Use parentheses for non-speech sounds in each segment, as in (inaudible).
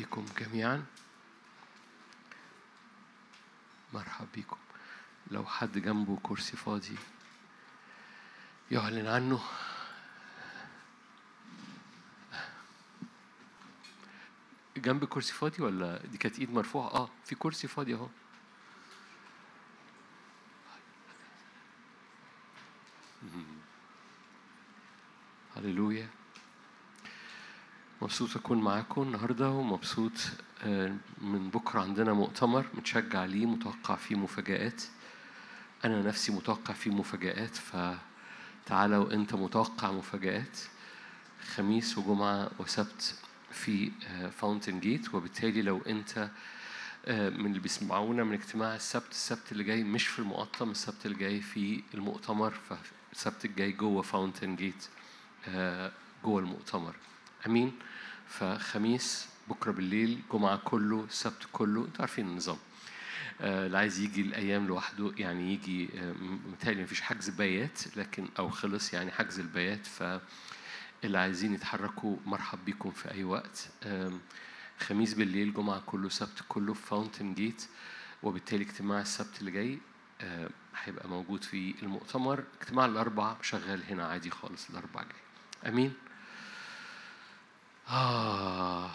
بكم جميعا. مرحب بكم. لو حد جنبه كرسي فاضي يعلن عنه. جنب كرسي فاضي ولا دي كانت إيد مرفوعة؟ آه في كرسي فاضي أهو. هللويا. مبسوط أكون معاكم النهاردة ومبسوط آه، من بكرة عندنا مؤتمر متشجع ليه متوقع فيه مفاجآت. أنا نفسي متوقع فيه مفاجآت فتعالى وأنت متوقع مفاجآت. خميس وجمعة وسبت في فاونتن جيت وبالتالي لو أنت آه، من اللي بيسمعونا من اجتماع السبت السبت اللي جاي مش في المقطم السبت اللي جاي في المؤتمر فالسبت الجاي جوه فاونتن جيت آه، جوه المؤتمر. أمين. فخميس بكرة بالليل جمعة كله السبت كله أنتوا عارفين النظام. آه، اللي عايز يجي الأيام لوحده يعني يجي آه، متهيألي مفيش حجز بيات لكن أو خلص يعني حجز البيات. فاللي عايزين يتحركوا مرحب بيكم في أي وقت. خميس بالليل جمعة كله سبت كله في فاونتن جيت وبالتالي اجتماع السبت اللي جاي آه، هيبقى موجود في المؤتمر. اجتماع الاربع شغال هنا عادي خالص الاربع جاي أمين؟ آه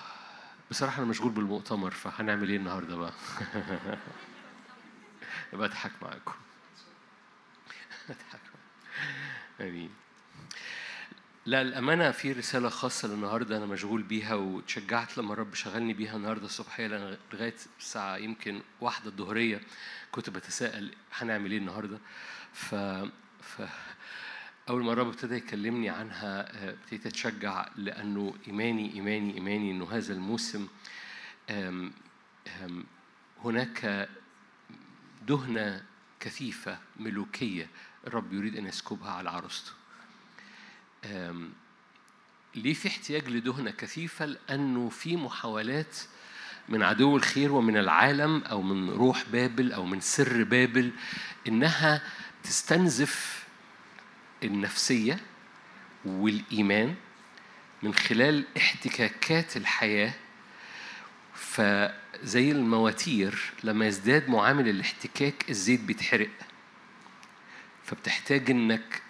بصراحة أنا مشغول بالمؤتمر فهنعمل إيه النهاردة بقى؟ (laughs) يبقى أضحك معاكم. (laughs) أضحك آمين. لا الأمانة في رسالة خاصة للنهاردة أنا مشغول بيها وتشجعت لما الرب شغلني بيها النهاردة الصبحية لأن لغاية الساعة يمكن واحدة الظهرية كنت بتساءل هنعمل إيه النهاردة ف... ف... أول ما الرب ابتدى يكلمني عنها آه، ابتديت أتشجع لأنه إيماني إيماني إيماني إنه هذا الموسم هناك دهنة كثيفة ملوكية الرب يريد أن يسكبها على عروسته ليه في احتياج لدهنة كثيفة؟ لأنه في محاولات من عدو الخير ومن العالم أو من روح بابل أو من سر بابل إنها تستنزف النفسية والإيمان من خلال احتكاكات الحياة فزي المواتير لما يزداد معامل الاحتكاك الزيت بيتحرق. فبتحتاج إنك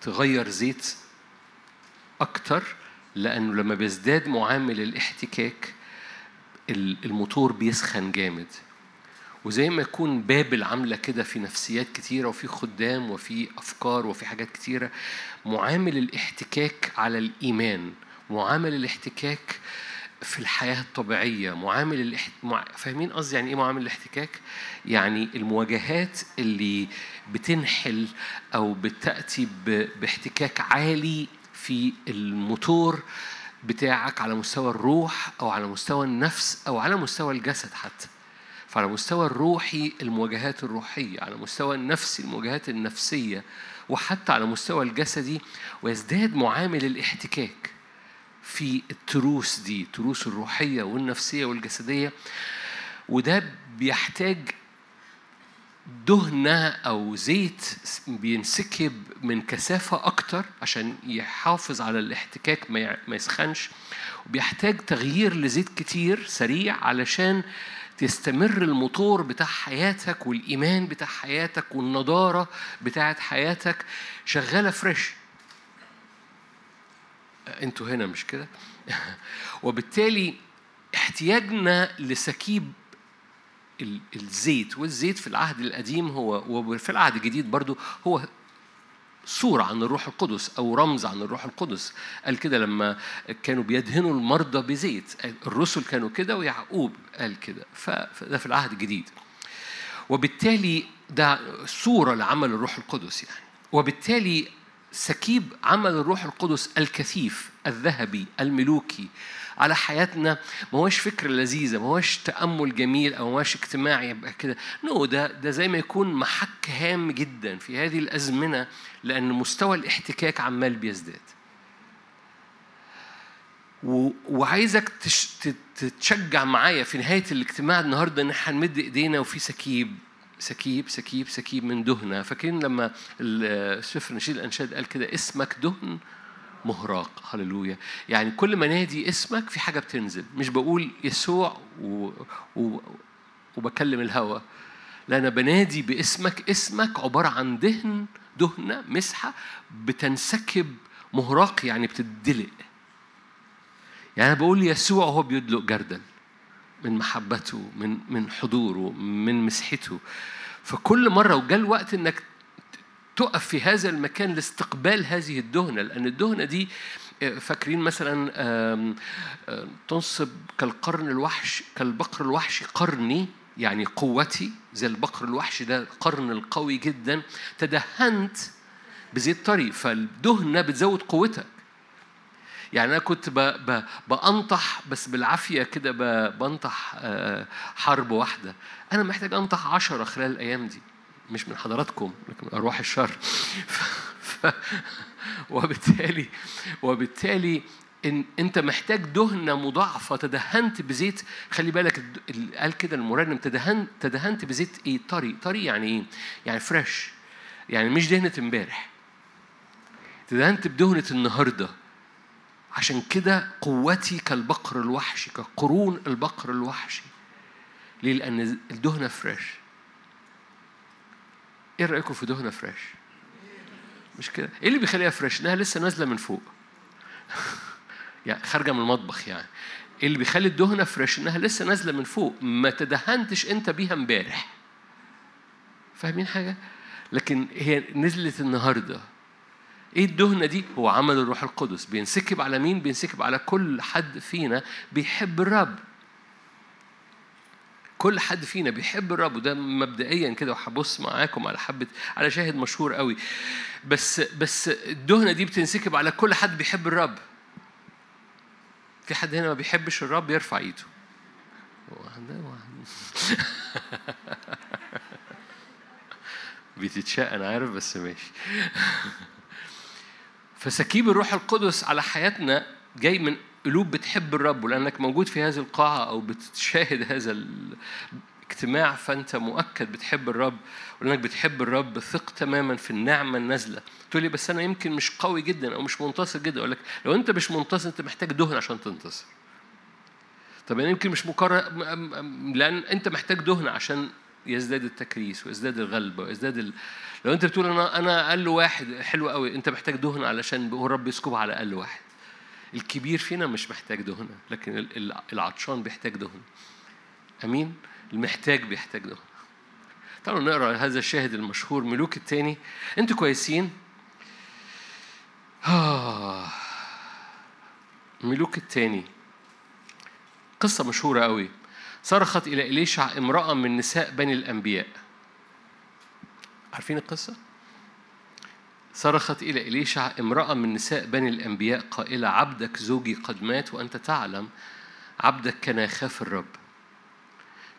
تغير زيت أكتر لأنه لما بيزداد معامل الاحتكاك ال- الموتور بيسخن جامد. وزي ما يكون بابل عامله كده في نفسيات كتيرة وفي خدام وفي أفكار وفي حاجات كتيرة معامل الاحتكاك على الإيمان معامل الاحتكاك في الحياة الطبيعية معامل الاحت... مع... فاهمين قصدي يعني إيه معامل الاحتكاك؟ يعني المواجهات اللي بتنحل أو بتأتي ب... باحتكاك عالي في الموتور بتاعك على مستوى الروح أو على مستوى النفس أو على مستوى الجسد حتى. فعلى مستوى الروحي المواجهات الروحية على مستوى النفسي المواجهات النفسية وحتى على مستوى الجسدي ويزداد معامل الاحتكاك في التروس دي التروس الروحية والنفسية والجسدية. وده بيحتاج دهنة أو زيت بينسكب من كثافة أكتر عشان يحافظ على الاحتكاك ما يسخنش. وبيحتاج تغيير لزيت كتير سريع علشان تستمر الموتور بتاع حياتك والإيمان بتاع حياتك والنضارة بتاعت حياتك شغالة فريش أنتوا هنا مش كده؟ (laughs) وبالتالي احتياجنا لسكيب ال- الزيت والزيت في العهد القديم هو وفي العهد الجديد برضو هو صورة عن الروح القدس أو رمز عن الروح القدس. قال كده لما كانوا بيدهنوا المرضى بزيت الرسل كانوا كده ويعقوب قال كده. فده في العهد الجديد. وبالتالي ده صورة لعمل الروح القدس يعني. وبالتالي سكيب عمل الروح القدس الكثيف الذهبي الملوكي على حياتنا. ما هوش فكرة لذيذة ما هوش تأمل جميل أو ما هوش اجتماعي يبقى كده. No ده ده زي ما يكون محك هام جدا في هذه الأزمنة لأن مستوى الاحتكاك عمال بيزداد. وعايزك تش... تت- تتشجع معايا في نهاية الاجتماع النهاردة إن إحنا هنمد إيدينا وفي سكيب سكيب سكيب سكيب من دهنة. فاكرين لما سفر نشيد الأنشاد قال كده اسمك دهن مهراق. هللويا. يعني كل ما نادي اسمك في حاجة بتنزل. مش بقول يسوع و... و... وبكلم الهوى لا أنا بنادي باسمك. اسمك عبارة عن دهن دهنة مسحة بتنسكب مهراق يعني بتدلق. يعني أنا بقول يسوع وهو بيدلق جردل من محبته من من حضوره من مسحته. فكل مرة وجاء الوقت إنك تقف في هذا المكان لاستقبال هذه الدهنة لأن الدهنة دي فاكرين مثلا تنصب كالقرن الوحش كالبقر الوحشي قرني يعني قوتي زي البقر الوحشي ده القرن القوي جدا تدهنت بزيت طري فالدهنة بتزود قوتك. يعني أنا كنت ب بأنطح بس بالعافية كده بنطح حرب واحدة. أنا محتاج أنطح عشرة خلال الأيام دي. مش من حضراتكم لكن أرواح الشر. ف... ف... وبالتالي وبالتالي إن أنت محتاج دهنة مضاعفة تدهنت بزيت. خلي بالك قال كده المرنم تدهنت تدهنت بزيت إيه؟ طري. طري يعني إيه؟ يعني فريش يعني مش دهنة امبارح. تدهنت بدهنة النهارده. عشان كده قوتي كالبقر الوحشي كقرون البقر الوحشي. ليه؟ لأن الدهنة fresh إيه رايكم في دهنة fresh مش كده؟ إيه اللي بيخليها fresh انها لسه نازلة من فوق. (laughs) يعني خارجة من المطبخ يعني. إيه اللي بيخلي الدهنة fresh انها لسه نازلة من فوق. ما تدهنتش انت بيها امبارح. فاهمين حاجة؟ لكن هي نزلت النهارده. إيه الدهنة دي؟ هو عمل الروح القدس. بينسكب على مين؟ بينسكب على كل حد فينا بيحب الرب. كل حد فينا بيحب الرب وده مبدئيا كده وهبص معاكم على حبة على شاهد مشهور قوي. بس بس الدهنة دي بتنسكب على كل حد بيحب الرب. في حد هنا ما بيحبش الرب يرفع ايده. (laughs) بتتشاء أنا عارف بس ماشي. (laughs) فسكيب الروح القدس على حياتنا جاي من قلوب بتحب الرب ولأنك موجود في هذه القاعة أو بتشاهد هذا الاجتماع فأنت مؤكد بتحب الرب ولأنك بتحب الرب ثق تماما في النعمة النازلة. تقول لي بس أنا يمكن مش قوي جدا أو مش منتصر جدا. أقول لك لو أنت مش منتصر أنت محتاج دهن عشان تنتصر. طب أنا يمكن مش مكرر لأن أنت محتاج دهن عشان يزداد التكريس ويزداد الغلبة ويزداد ال... لو أنت بتقول أنا أنا أقل واحد حلو قوي أنت محتاج دهن علشان هو الرب يسكبها على أقل واحد. الكبير فينا مش محتاج دهنة لكن العطشان بيحتاج دهن أمين؟ المحتاج بيحتاج دهن تعالوا نقرأ هذا الشاهد المشهور ملوك الثاني أنتوا كويسين؟ آه. ملوك الثاني قصة مشهورة قوي صرخت إلى إليشع امرأة من نساء بني الأنبياء. عارفين القصة؟ صرخت إلى إليشع امرأة من نساء بني الأنبياء قائلة عبدك زوجي قد مات وأنت تعلم عبدك كان يخاف الرب.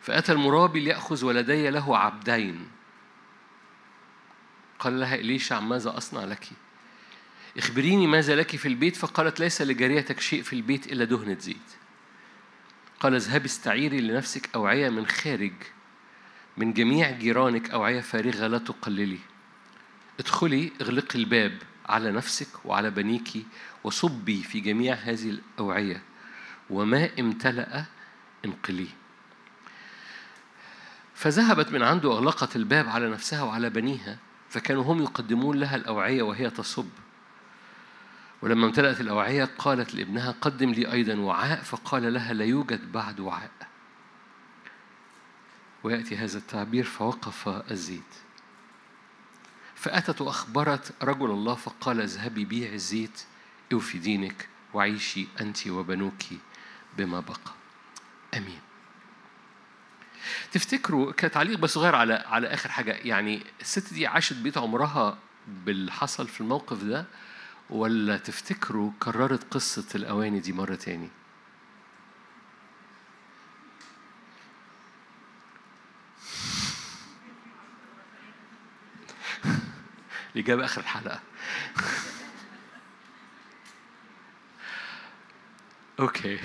فأتى المرابي ليأخذ ولدي له عبدين. قال لها إليشع ماذا أصنع لك؟ اخبريني ماذا لك في البيت. فقالت ليس لجاريتك شيء في البيت إلا دهنة زيت قال اذهبي استعيري لنفسك أوعية من خارج من جميع جيرانك أوعية فارغة لا تقللي. ادخلي اغلقي الباب على نفسك وعلى بنيك وصبي في جميع هذه الأوعية وما امتلأ انقليه فذهبت من عنده أغلقت الباب على نفسها وعلى بنيها فكانوا هم يقدمون لها الأوعية وهي تصب. ولما امتلأت الأوعية قالت لابنها قدم لي أيضا وعاء. فقال لها لا يوجد بعد وعاء. ويأتي هذا التعبير فوقف الزيت. فأتت وأخبرت رجل الله فقال اذهبي بيعي الزيت أوفي دينك وعيشي أنت وبنوك بما بقى. أمين. تفتكروا كتعليق بس صغير على على آخر حاجة يعني الست دي عاشت بيت عمرها باللي حصل في الموقف ده ولا تفتكروا كررت قصة الأواني دي مرة تاني؟ الإجابة آخر الحلقة. okay.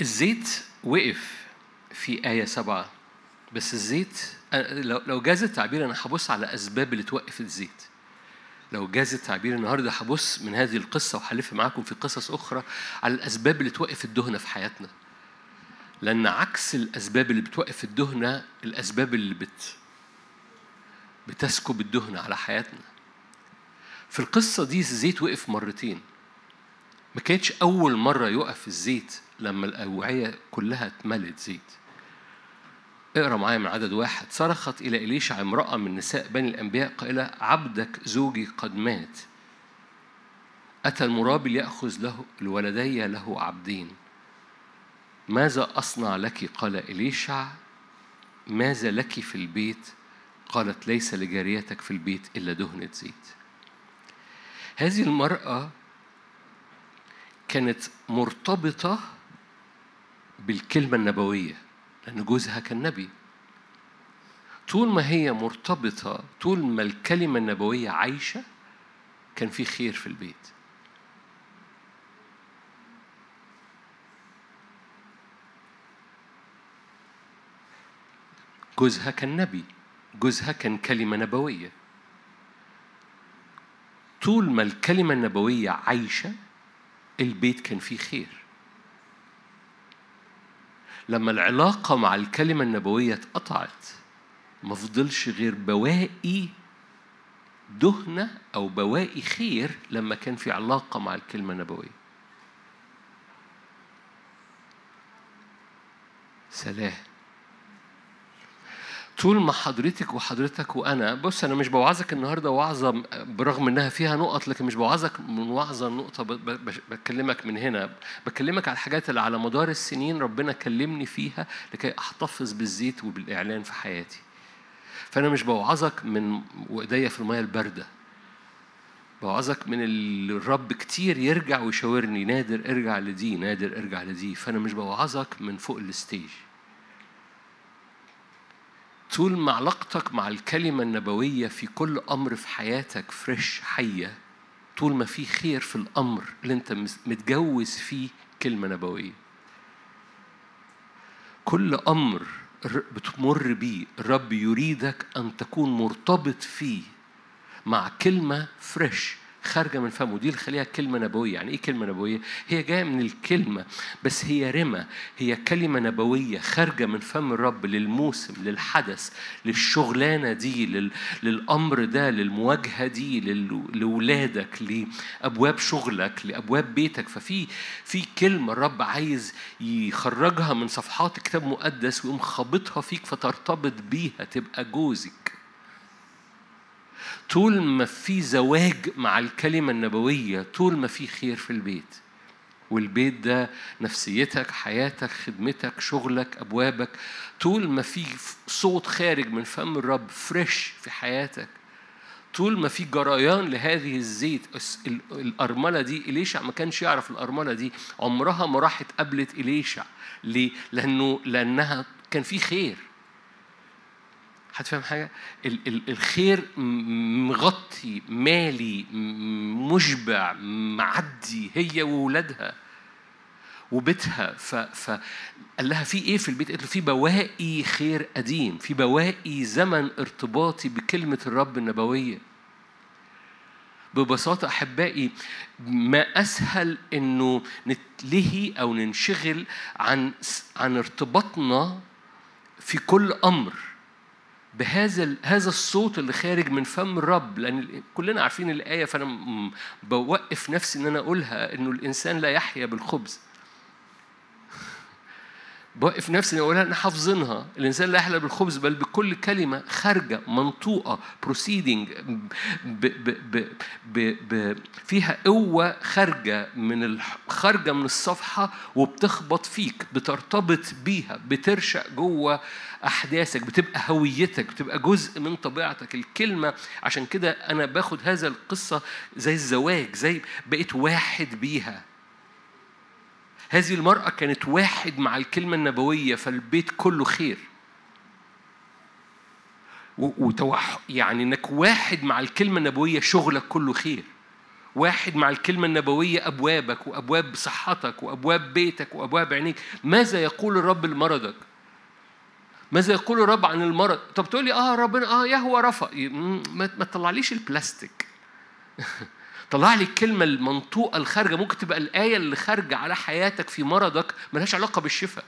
الزيت وقف في آية سبعة بس الزيت لو جاز التعبير أنا هبص على أسباب اللي توقف الزيت. لو جاز التعبير النهارده هبص من هذه القصة وهلف معاكم في قصص أخرى على الأسباب اللي توقف الدهنة في حياتنا. لأن عكس الأسباب اللي بتوقف الدهنه الأسباب اللي بت بتسكب الدهنه على حياتنا. في القصة دي الزيت وقف مرتين. ما كانتش أول مرة يقف الزيت لما الأوعية كلها اتملت زيت. اقرأ معايا من عدد واحد. صرخت إلى إليشع امرأة من نساء بني الأنبياء قائلة عبدك زوجي قد مات. أتى المرابي ليأخذ له الولدي له عبدين. ماذا أصنع لك؟ قال إليشع. ماذا لك في البيت؟ قالت ليس لجاريتك في البيت إلا دهنه زيت هذه المرأة كانت مرتبطة بالكلمة النبوية لأن جوزها كان نبي. طول ما هي مرتبطة طول ما الكلمة النبوية عايشة كان في خير في البيت. جوزها كان نبي جوزها كان كلمة نبوية. طول ما الكلمة النبوية عايشة البيت كان فيه خير. لما العلاقة مع الكلمة النبوية اتقطعت ما فضلش غير بواقي دهنة أو بواقي خير لما كان في علاقة مع الكلمة النبوية. سلام. طول ما حضرتك وحضرتك وأنا بص أنا مش بوعظك النهارده وعظة برغم إنها فيها نقط لكن مش بوعظك من وعظة نقطه بكلمك من هنا. بكلمك على الحاجات اللي على مدار السنين ربنا كلمني فيها لكي أحتفظ بالزيت وبالإعلان في حياتي. فأنا مش بوعظك من وإيديا في المية الباردة. بوعظك من الرب كتير يرجع ويشاورني نادر ارجع لدي نادر ارجع لدي. فأنا مش بوعظك من فوق الستيج. طول ما علاقتك مع الكلمة النبوية في كل أمر في حياتك فريش حية طول ما في خير في الأمر اللي أنت متجوز فيه كلمة نبوية. كل أمر بتمر بيه الرب يريدك أن تكون مرتبط فيه مع كلمة فريش خارجة من فمه. دي اللي خليها كلمة نبوية. يعني إيه كلمة نبوية؟ هي جاية من الكلمة بس هي رمة. هي كلمة نبوية خارجة من فم الرب للموسم للحدث للشغلانة دي لل... للأمر ده للمواجهة دي لل... لولادك لأبواب شغلك لأبواب بيتك. ففي في كلمة الرب عايز يخرجها من صفحات كتاب مقدس ويقوم خابطها فيك فترتبط بيها تبقى جوزك. طول ما في زواج مع الكلمة النبوية طول ما في خير في البيت. والبيت ده نفسيتك حياتك خدمتك شغلك أبوابك طول ما في صوت خارج من فم الرب فريش في حياتك. طول ما في جريان لهذه الزيت الأرملة دي. إليشع ما كانش يعرف الأرملة دي. عمرها ما راحت قابلت إليشع. ليه؟ لأنه لأنها كان في خير. حد فاهم حاجة؟ الخير مغطي مالي مشبع معدي هي وولادها وبيتها. فقال لها في إيه في البيت؟ قالت له في بواقي خير قديم، في بواقي زمن ارتباطي بكلمة الرب النبوية. ببساطة أحبائي ما أسهل إنه نتلهي أو ننشغل عن عن ارتباطنا في كل أمر بهذا هذا الصوت اللي خارج من فم الرب لأن كلنا عارفين الآية فأنا بوقف نفسي إن أنا أقولها إنه الإنسان لا يحيا بالخبز. بوقف نفسي أقولها إحنا حافظينها. الإنسان لا يحلى بالخبز بل بكل كلمة خارجة منطوقة بروسيدنج فيها قوة خارجة من خارجة من الصفحة وبتخبط فيك بترتبط بيها بترشق جوه أحداثك بتبقى هويتك بتبقى جزء من طبيعتك. الكلمة عشان كده أنا باخد هذا القصة زي الزواج زي بقيت واحد بيها. هذه المرأة كانت واحد مع الكلمة النبوية فالبيت كله خير. وتوح يعني إنك واحد مع الكلمة النبوية شغلك كله خير. واحد مع الكلمة النبوية أبوابك وأبواب صحتك وأبواب بيتك وأبواب عينيك. ماذا يقول الرب لمرضك؟ ماذا يقول الرب عن المرض؟ طب تقول لي آه ربنا آه يهوى رفع. ما تطلعليش البلاستيك. (laughs) طلع لي الكلمة المنطوقة الخارجة ممكن تبقى الآية اللي خارجة على حياتك في مرضك ملهاش علاقة بالشفاء.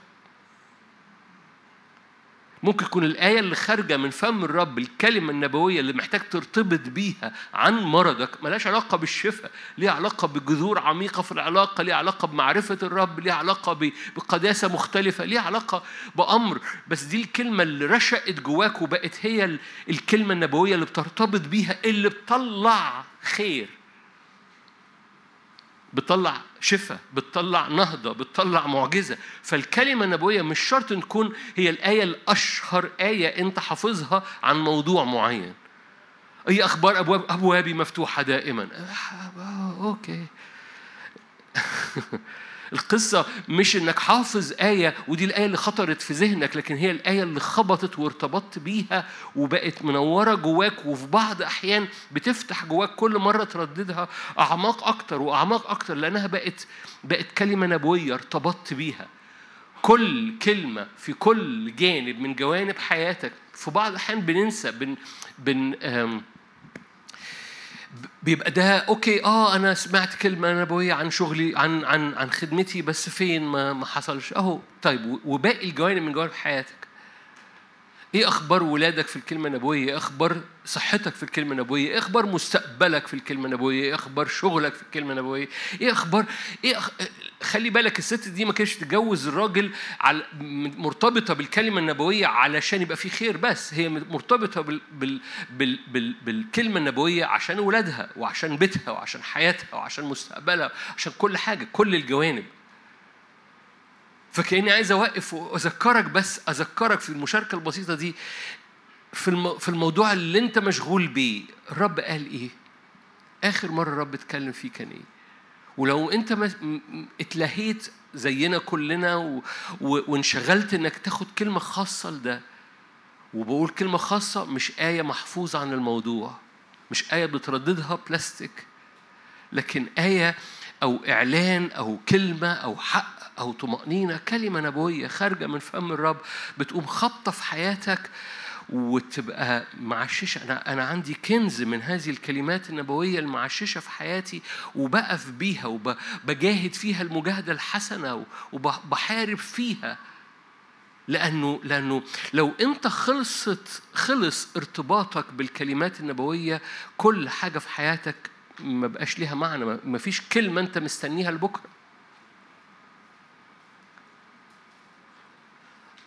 ممكن تكون الآية اللي خارجة من فم الرب الكلمة النبوية اللي محتاج ترتبط بيها عن مرضك ملهاش علاقة بالشفاء ليها علاقة بجذور عميقة في العلاقة ليها علاقة بمعرفة الرب ليها علاقة بقداسة مختلفة ليها علاقة بأمر. بس دي الكلمة اللي رشقت جواك وبقت هي الكلمة النبوية اللي بترتبط بيها اللي بتطلع خير. بتطلع شفاء بتطلع نهضة بتطلع معجزة. فالكلمة النبوية مش شرط تكون هي الآية الأشهر آية أنت حافظها عن موضوع معين. أي أخبار أبواب أبوابي مفتوحة دائما. أوكي. (laughs) القصة مش إنك حافظ آية ودي الآية اللي خطرت في ذهنك لكن هي الآية اللي خبطت وارتبطت بيها وبقت منورة جواك وفي بعض أحيان بتفتح جواك كل مرة ترددها أعماق أكتر وأعماق أكتر لأنها بقت بقت كلمة نبوية ارتبطت بيها. كل كلمة في كل جانب من جوانب حياتك في بعض الأحيان بننسى بن بن بيبقى ده أوكي آه أنا سمعت كلمة نبويه عن شغلي عن عن عن خدمتي بس فين؟ ما ما حصلش. أهو طيب وباقي الجوانب من جوانب حياتك. إيه أخبار ولادك في الكلمة النبويه إيه أخبار صحتك في الكلمة النبويه إيه أخبار مستقبلك في الكلمة النبويه إيه أخبار شغلك في الكلمة النبويه إيه أخبار إيه أخ... خلي بالك الست دي ما كانتش تتجوز الراجل على مرتبطة بالكلمة النبوية علشان يبقى في خير بس هي مرتبطة بال... بال... بال... بال... بالكلمة النبوية عشان ولادها وعشان بيتها وعشان حياتها وعشان مستقبلها عشان كل حاجة كل الجوانب فكأني عايز أوقف وأذكرك بس أذكرك في المشاركة البسيطة دي في في الموضوع اللي أنت مشغول بيه الرب قال إيه؟ آخر مرة الرب اتكلم فيه كان إيه؟ ولو أنت اتلهيت زينا كلنا. وانشغلت إنك تاخد كلمة خاصة لده وبقول كلمة خاصة مش آية محفوظة عن الموضوع مش آية بترددها بلاستيك لكن آية أو إعلان أو كلمة أو حق أو طمأنينة كلمة نبوية خارجة من فم الرب بتقوم خبطة في حياتك وتبقى معششة. أنا أنا عندي كنز من هذه الكلمات النبوية المعششة في حياتي وبقف بيها وبجاهد فيها المجاهدة الحسنة وبحارب فيها. لأنه لأنه لو أنت خلصت خلص ارتباطك بالكلمات النبوية كل حاجة في حياتك ما بقاش ليها معنى. ما فيش كلمة أنت مستنيها لبكرة.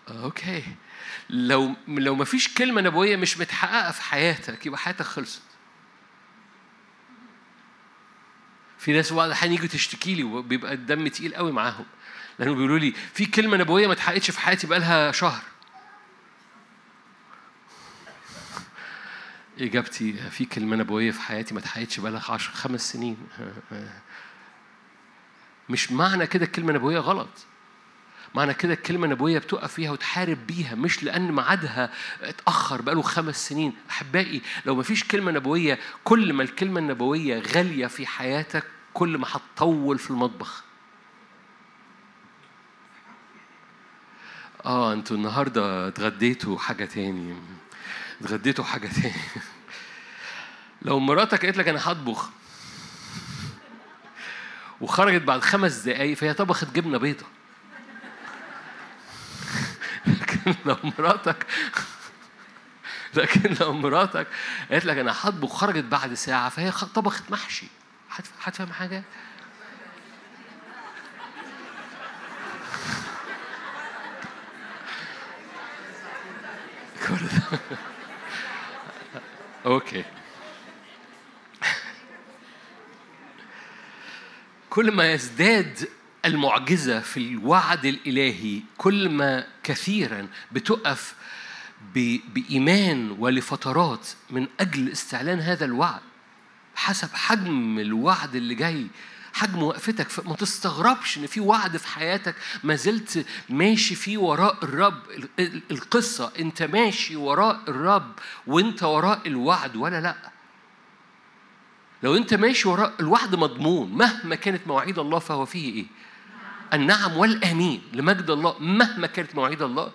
أوكي. لو لو ما فيش كلمة نبوية مش متحققة في حياتك يبقى حياتك خلصت. في ناس بعض الأحيان يجوا تشتكي لي وبيبقى الدم تقيل قوي معاهم لأنه بيقولوا لي في كلمة نبوية ما اتحققتش في حياتي بقى لها شهر. (laughs) إجابتي في كلمة نبوية في حياتي ما اتحققتش بقى لها 10 خمس سنين. (laughs) مش معنى كده الكلمة النبويه غلط. معنى كده الكلمة النبوية بتقف فيها وتحارب بيها مش لأن ميعادها اتأخر بقاله خمس سنين. أحبائي لو ما فيش كلمة نبوية كل ما الكلمة النبوية غالية في حياتك كل ما هتطول في المطبخ. آه أنتوا النهارده اتغديتوا حاجة تاني. اتغديتوا حاجة تاني. (laughs) لو مراتك قالت لك أنا هطبخ. وخرجت بعد خمس دقايق فهي طبخت جبنة بيضة لكن (laughs) لو مراتك لكن لو مراتك قالت لك أنا هطبخ خرجت بعد ساعة فهي طبخت محشي. هتفهم حاجة؟ كل ده. (laughs) أوكي. كل ما يزداد المعجزة في الوعد الإلهي كل ما كثيرا بتقف بإيمان ولفترات من أجل استعلان هذا الوعد. حسب حجم الوعد اللي جاي حجم وقفتك ما تستغربش إن في وعد في حياتك ما زلت ماشي فيه وراء الرب. القصة أنت ماشي وراء الرب وأنت وراء الوعد ولا لأ؟ لو أنت ماشي وراء الوعد مضمون مهما كانت مواعيد الله فهو فيه إيه؟ النعم والآمين لمجد الله مهما كانت مواعيد الله.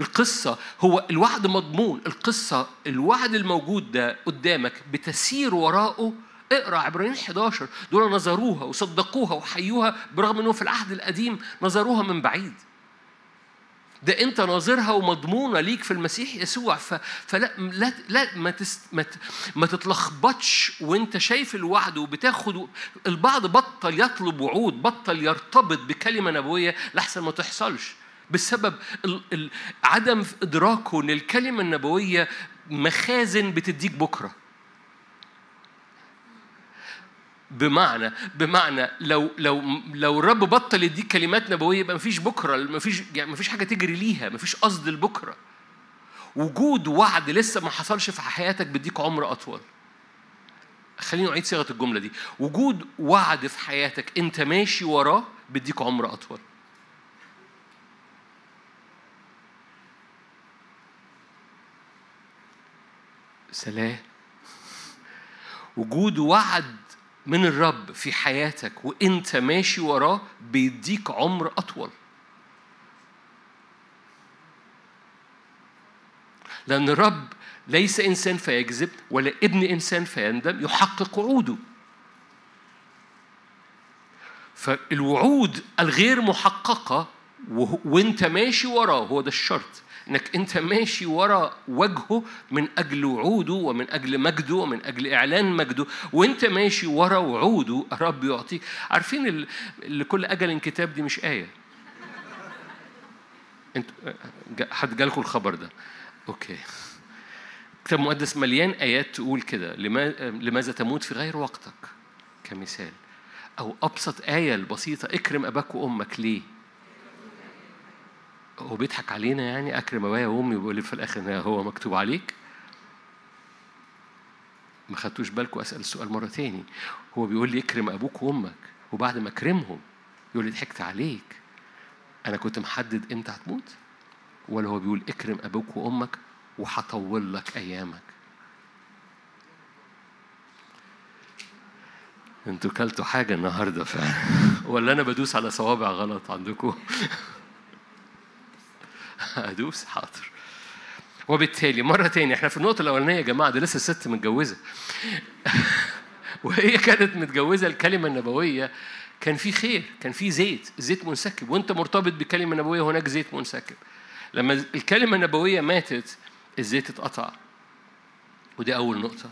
القصة هو الوعد مضمون. القصة الوعد الموجود ده قدامك بتسير وراءه. اقرأ عبرانيين 11 دول نظروها وصدقوها وحيوها برغم إنه في العهد القديم نظروها من بعيد. ده انت ناظرها ومضمونة ليك في المسيح يسوع. فلا لا لا ما, تس... ما, ما تتلخبطش وانت شايف الوعد وبتاخد البعض بطل يطلب وعود بطل يرتبط بكلمة نبوية لحسن ما تحصلش بسبب. عدم إدراكه إن الكلمة النبوية مخازن بتديك بكرة بمعنى بمعنى لو لو لو الرب بطل يديك كلمات نبوية يبقى مفيش بكرة مفيش يعني مفيش حاجة تجري ليها مفيش قصد لبكرة. وجود وعد لسه ما حصلش في حياتك بيديك عمر أطول. خليني أعيد صيغة الجملة دي. وجود وعد في حياتك أنت ماشي وراه بيديك عمر أطول. سلام. وجود وعد من الرب في حياتك وانت ماشي وراه بيديك عمر أطول. لأن الرب ليس إنسان فيكذب ولا ابن إنسان فيندم يحقق وعوده فالوعود الغير محققة وانت ماشي وراه هو ده الشرط. إنك أنت ماشي ورا وجهه من أجل وعوده ومن أجل مجده ومن أجل إعلان مجده وأنت ماشي ورا وعوده الرب يعطيك. عارفين لكل أجل كتاب دي مش آية؟ أنت حد جالكم الخبر ده؟ أوكي. كتاب مقدس مليان آيات تقول كده لماذا تموت في غير وقتك؟ كمثال. أو أبسط آية البسيطة اكرم أباك وأمك. ليه؟ هو بيضحك علينا يعني أكرم ابويا وأمي ويقول لي في الآخر هو مكتوب عليك. ما خدتوش بالكم أسأل السؤال مرة تاني. هو بيقول لي اكرم أبوك وأمك وبعد ما أكرمهم يقول لي ضحكت عليك. أنا كنت محدد إمتى هتموت؟ ولا هو بيقول اكرم أبوك وأمك وهطول لك أيامك. أنتوا كلتوا حاجة النهارده فعلا. ولا أنا بدوس على صوابع غلط عندكم؟ (laughs) (laughs) أدوس حاضر. وبالتالي مرة تانية إحنا في النقطة الأولانية يا جماعة ده لسه الست متجوزة. (laughs) وهي كانت متجوزة الكلمة النبوية كان في خير كان في زيت زيت منسكب. وانت مرتبط بكلمة نبوية هناك زيت منسكب. لما الكلمة النبوية ماتت الزيت اتقطع. ودي أول نقطة.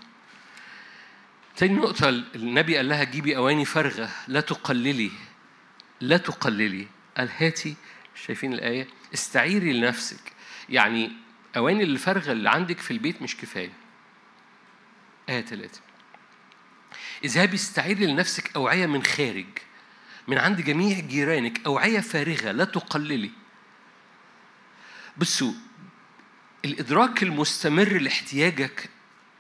تاني نقطة النبي قال لها جيبي أواني فارغة لا تقللي لا تقللي. قال هاتي. شايفين الآية؟ استعيري لنفسك. يعني أواني الفرغة اللي عندك في البيت مش كفاية. آية ثلاثة اذهبي استعيري لنفسك أوعية من خارج من عند جميع جيرانك أوعية فارغة لا تقللي. بصوا الإدراك المستمر لاحتياجك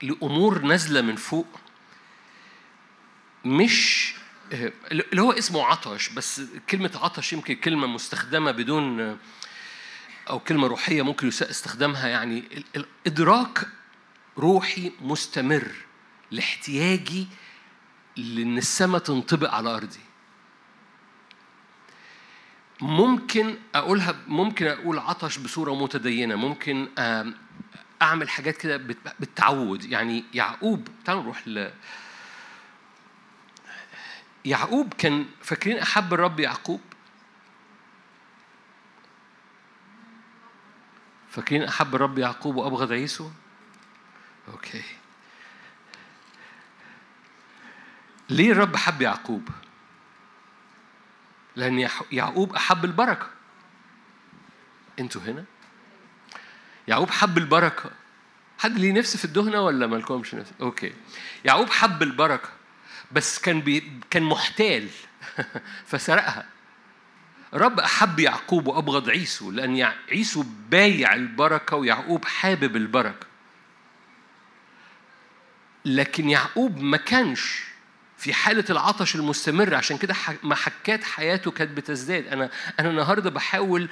لأمور نازلة من فوق مش اللي هو اسمه عطش بس كلمة عطش يمكن كلمة مستخدمة بدون أو كلمة روحية ممكن استخدامها يعني الإدراك روحي مستمر لاحتياجي لأن السماء تنطبق على أرضي. ممكن أقولها ممكن أقول عطش بصورة متدينة. ممكن أعمل حاجات كده بالتعود يعني يعقوب تعالوا نروح ل يعقوب كان فاكرين أحب الرب يعقوب؟ فاكرين أحب الرب يعقوب وأبغض عيسو؟ أوكي. ليه الرب حب يعقوب؟ لأن يعقوب أحب البركة. أنتوا هنا؟ يعقوب حب البركة. حد ليه نفس في الدهنة ولا مالكمش نفس؟ أوكي. يعقوب حب البركة بس كان بي كان محتال. (laughs) فسرقها. رب أحب يعقوب وأبغض عيسو لأن عيسو بايع البركة ويعقوب حابب البركة. لكن يعقوب ما كانش في حالة العطش المستمر عشان كده محكات حياته كانت بتزداد. أنا أنا النهاردة بحاول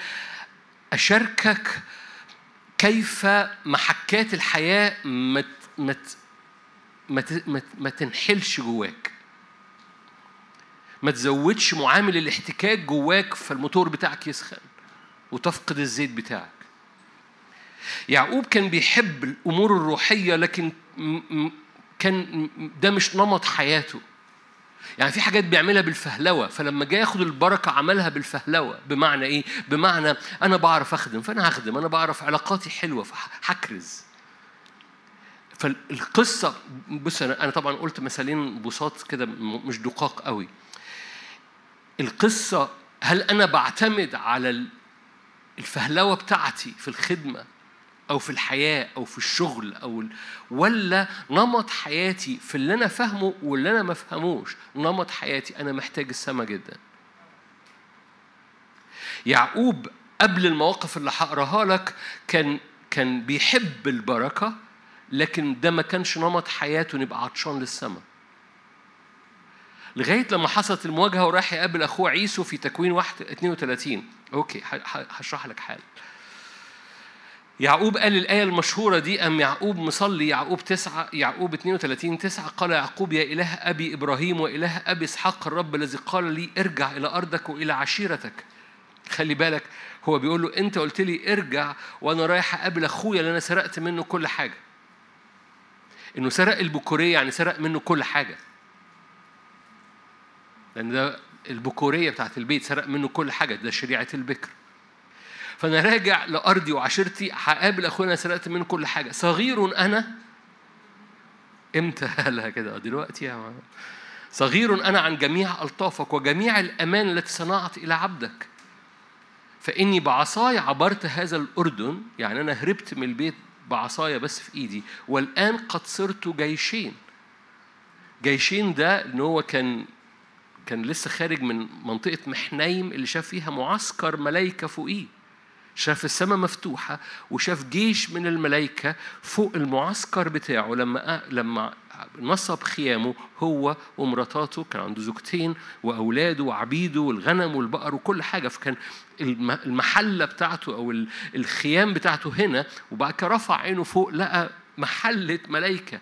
أشاركك كيف محكات الحياة ما ما ما تنحلش جواك. ما تزودش معامل الاحتكاك جواك فالموتور بتاعك يسخن وتفقد الزيت بتاعك. يعقوب كان بيحب الأمور الروحية لكن كان ده مش نمط حياته. يعني في حاجات بيعملها بالفهلوة فلما جاي ياخد البركة عملها بالفهلوة. بمعنى إيه؟ بمعنى أنا بعرف أخدم فأنا هخدم. أنا بعرف علاقاتي حلوة فهكرز فالقصة بص أنا طبعا قلت مثالين بساط كده مش دقاق قوي. القصة هل أنا بعتمد على الفهلوة بتاعتي في الخدمة أو في الحياة أو في الشغل أو ولا نمط حياتي في اللي أنا فاهمه واللي أنا ما فهموش نمط حياتي أنا محتاج السما جدا؟ يعقوب قبل المواقف اللي هقراها لك كان كان بيحب البركة لكن ده ما كانش نمط حياته نبقى عطشان للسما. لغاية لما حصلت المواجهة وراح يقابل أخوه عيسو في تكوين 1 32 أوكي هشرح لك حال يعقوب قال الآية المشهورة دي أم يعقوب مصلي يعقوب تسعة يعقوب 32 تسعة. قال يعقوب يا إله أبي إبراهيم وإله أبي إسحاق الرب الذي قال لي ارجع إلى أرضك وإلى عشيرتك. خلي بالك هو بيقول له أنت قلت لي ارجع وأنا رايح أقابل أخويا اللي أنا سرقت منه كل حاجة. إنه سرق البكورية يعني سرق منه كل حاجة. لأن ده البكورية بتاعت البيت سرق منه كل حاجة ده شريعة البكر. فأنا راجع لأرضي وعشيرتي هقابل أخويا أنا سرقت منه كل حاجة. صغير أنا إمتى (laughs) قالها كده دلوقتي يا معلم. صغير أنا عن جميع ألطافك وجميع الأمان التي صنعت إلى عبدك. فإني بعصاي عبرت هذا الأردن يعني أنا هربت من البيت بعصايا بس في إيدي والآن قد صرت جيشين. جيشين ده إن هو كان كان لسه خارج من منطقة محنيم اللي شاف فيها معسكر ملايكة فوقيه. شاف السماء مفتوحة وشاف جيش من الملائكة فوق المعسكر بتاعه. لما لما نصب خيامه هو ومراتاته كان عنده زوجتين وأولاده وعبيده والغنم والبقر وكل حاجة. فكان المحلة بتاعته أو الخيام بتاعته هنا وبعد كده رفع عينه فوق لقى محلة ملائكة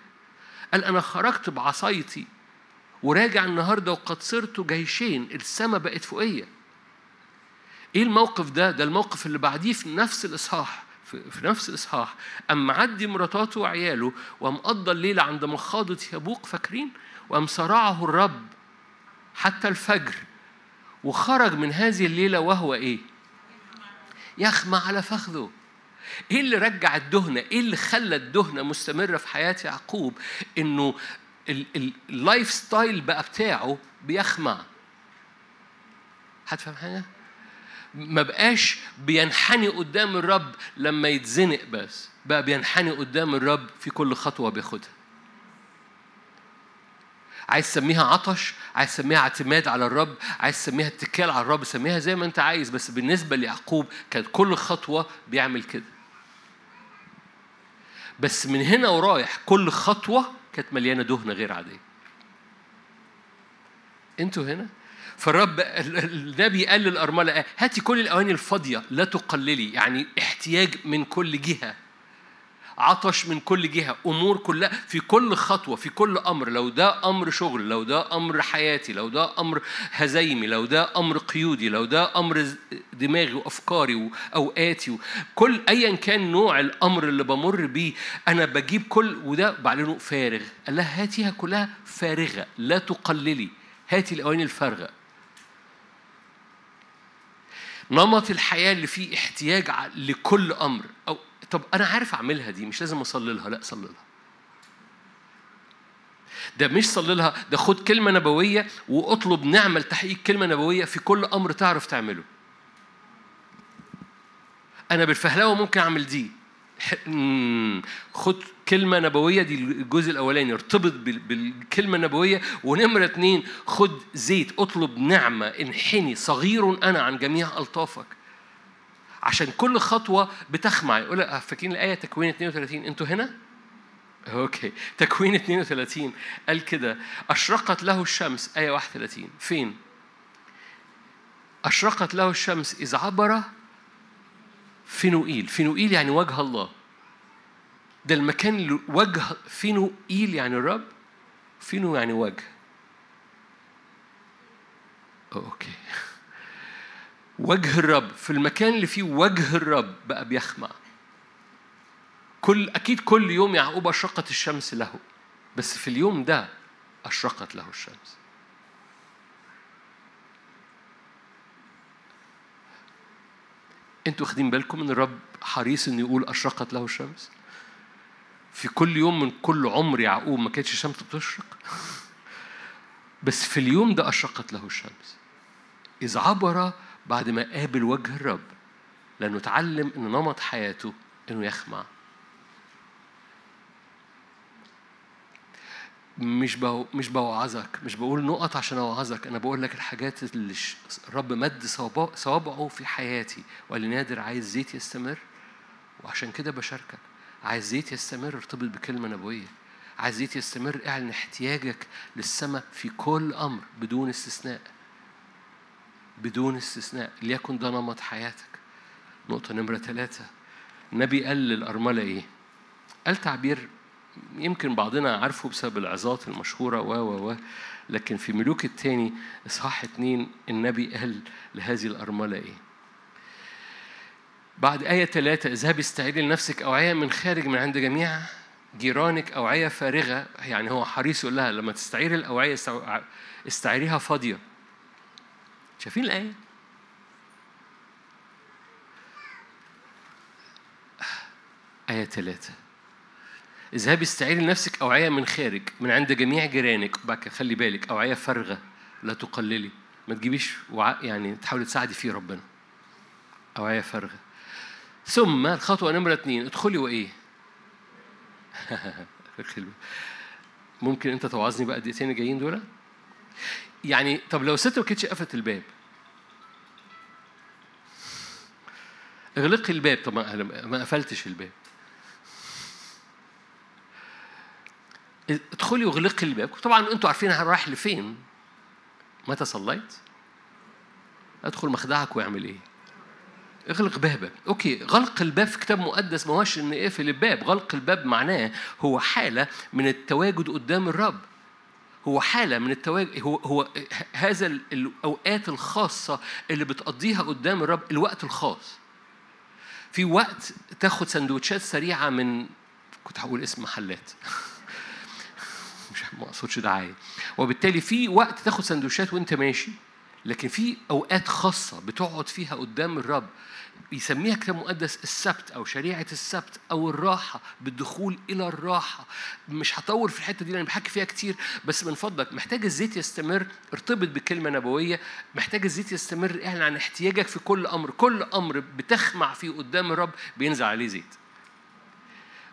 قال أنا خرجت بعصايتي وراجع النهارده وقد صرت جيشين السماء بقت فوقية. إيه الموقف ده؟ ده الموقف اللي بعديه في نفس الإصحاح في نفس الإصحاح. اما معدي مراتاته وعياله وقام قضى الليلة عند مخاضة يبوق فاكرين؟ وقام صرعه الرب حتى الفجر. وخرج من هذه الليلة وهو إيه؟ يخمع على فخذه. إيه اللي رجع الدهنة؟ إيه اللي خلى الدهنة مستمرة في حياة يعقوب؟ إنه ال lifestyle بقى بتاعه بيخمع. حد فاهم حاجة؟ ما بقاش بينحني قدام الرب لما يتزنق بس بقى بينحني قدام الرب في كل خطوة بياخدها. عايز تسميها عطش عايز تسميها اعتماد على الرب عايز تسميها اتكال على الرب سميها زي ما انت عايز بس بالنسبة ليعقوب كانت كل خطوة بيعمل كده. بس من هنا ورايح كل خطوة كانت مليانة دهنة غير عادية. أنتوا هنا؟ فالرب النبي قال للأرملة هاتي كل الأواني الفاضية لا تقللي. يعني احتياج من كل جهة. عطش من كل جهة أمور كلها في كل خطوة في كل أمر لو ده أمر شغل لو ده أمر حياتي لو ده أمر هزيمي لو ده أمر قيودي لو ده أمر دماغي وأفكاري وأوقاتي كل أيا كان نوع الأمر اللي بمر بيه أنا بجيب كل وده بعلنه فارغ. قال لها هاتيها كلها فارغة لا تقللي. هاتي الأواني الفارغة. نمط الحياة اللي فيه احتياج لكل أمر أو طب أنا عارف أعملها دي مش لازم أصلي لها لأ صلي لها. ده مش صلي لها ده خد كلمة نبوية واطلب نعمة لتحقيق كلمة نبوية في كل أمر تعرف تعمله. أنا بالفهلاوة ممكن أعمل دي. خد كلمة نبوية دي الجزء الأولاني. ارتبط بالكلمة النبوية. ونمرة اتنين خد زيت اطلب نعمة انحني صغير أنا عن جميع ألطافك. عشان كل خطوة بتخمع. يقول فاكرين الآية تكوين 32 أنتوا هنا؟ okay. تكوين 32 قال كده أشرقت له الشمس. آية 31 فين؟ أشرقت له الشمس إذ عبر فينوئيل. فينوئيل يعني وجه الله. ده المكان اللي وجه فينوئيل يعني الرب. فينو يعني وجه. okay. وجه الرب في المكان اللي فيه وجه الرب بقى بيخمع. كل أكيد كل يوم يعقوب أشرقت الشمس له بس في اليوم ده أشرقت له الشمس. أنتوا واخدين بالكم إن الرب حريص إنه يقول أشرقت له الشمس؟ في كل يوم من كل عمر يعقوب ما كانتش الشمس بتشرق بس في اليوم ده أشرقت له الشمس. إذ عبر بعد ما قابل وجه الرب لأنه اتعلم إن نمط حياته إنه يخمع. مش بو مش بوعظك مش بقول نقط عشان أوعظك أنا بقول لك الحاجات اللي الرب مد صوابعه في حياتي وقال نادر عايز زيت يستمر؟ وعشان كده بشاركك. عايز زيت يستمر؟ ارتبط بكلمة نبوية. عايز زيت يستمر؟ اعلن احتياجك للسماء في كل أمر بدون استثناء. بدون استثناء ليكن ده نمط حياتك. نقطة نمرة ثلاثة النبي قال للأرملة إيه؟ قال تعبير يمكن بعضنا عارفه بسبب العظات المشهورة و و و لكن في ملوك الثاني إصحاح اتنين النبي قال لهذه الأرملة إيه؟ بعد آية ثلاثة اذهبي استعيري لنفسك أوعية من خارج من عند جميع جيرانك أوعية فارغة. يعني هو حريص يقول لها لما تستعيري الأوعية استعيريها فاضية. شايفين الآية؟ آية ثلاثة اذهبي استعيري لنفسك أوعية من خارج من عند جميع جيرانك بقى خلي بالك أوعية فارغة لا تقللي ما تجيبيش وع... يعني تحاولي تساعدي فيه ربنا أوعية فارغة ثم الخطوة نمرة اتنين ادخلي وإيه؟ (laughs) ممكن أنت توعظني بقى الدقيقتين الجايين دول؟ يعني طب لو الست ما كانتش قفلت الباب. اغلقي الباب. طب ما قفلتش الباب. ادخلي واغلقي الباب. طبعا أنتوا عارفين أنا رايح لفين. متى صليت؟ ادخل مخدعك واعمل إيه؟ اغلق بابك. أوكي غلق الباب في كتاب مقدس ما هوش إن اقفل الباب. غلق الباب معناه هو حالة من التواجد قدام الرب. هو حالة من التواجد هو هو هذا الأوقات الخاصة اللي بتقضيها قدام الرب الوقت الخاص. في وقت تاخد سندوتشات سريعة من كنت هقول اسم محلات (laughs) ما أقصدش دعاية وبالتالي في وقت تاخد سندوتشات وأنت ماشي لكن في أوقات خاصة بتقعد فيها قدام الرب بيسميها كتاب مقدس السبت أو شريعة السبت أو الراحة بالدخول إلى الراحة. مش هطول في الحتة دي لأن بحكي فيها كتير بس من فضلك محتاج الزيت يستمر. ارتبط بكلمة نبوية محتاج الزيت يستمر اعلن عن احتياجك في كل أمر. كل أمر بتخمع فيه قدام الرب بينزل عليه زيت.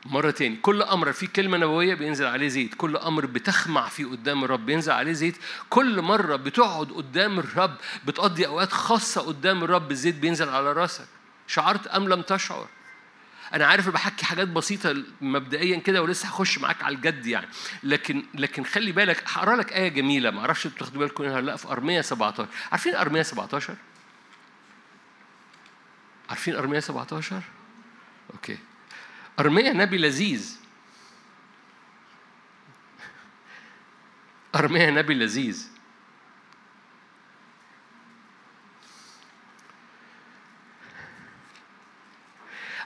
مرة تاني كل أمر فيه كلمة نبوية بينزل عليه زيت. كل أمر بتخمع فيه قدام الرب بينزل عليه زيت. كل مرة بتقعد قدام الرب بتقضي أوقات خاصة قدام الرب الزيت بينزل على رأسك. شعرت أم لم تشعر؟ أنا عارف بحكي حاجات بسيطة مبدئيا كده ولسه هخش معاك على الجد يعني. لكن لكن خلي بالك هقرأ لك آية جميلة ما أعرفش بتاخدوا بالكم منها لأ في أرمية 17 عارفين أرمية 17 عارفين أرمية 17 أوكي. أرميا نبي لذيذ. أرميا نبي لذيذ.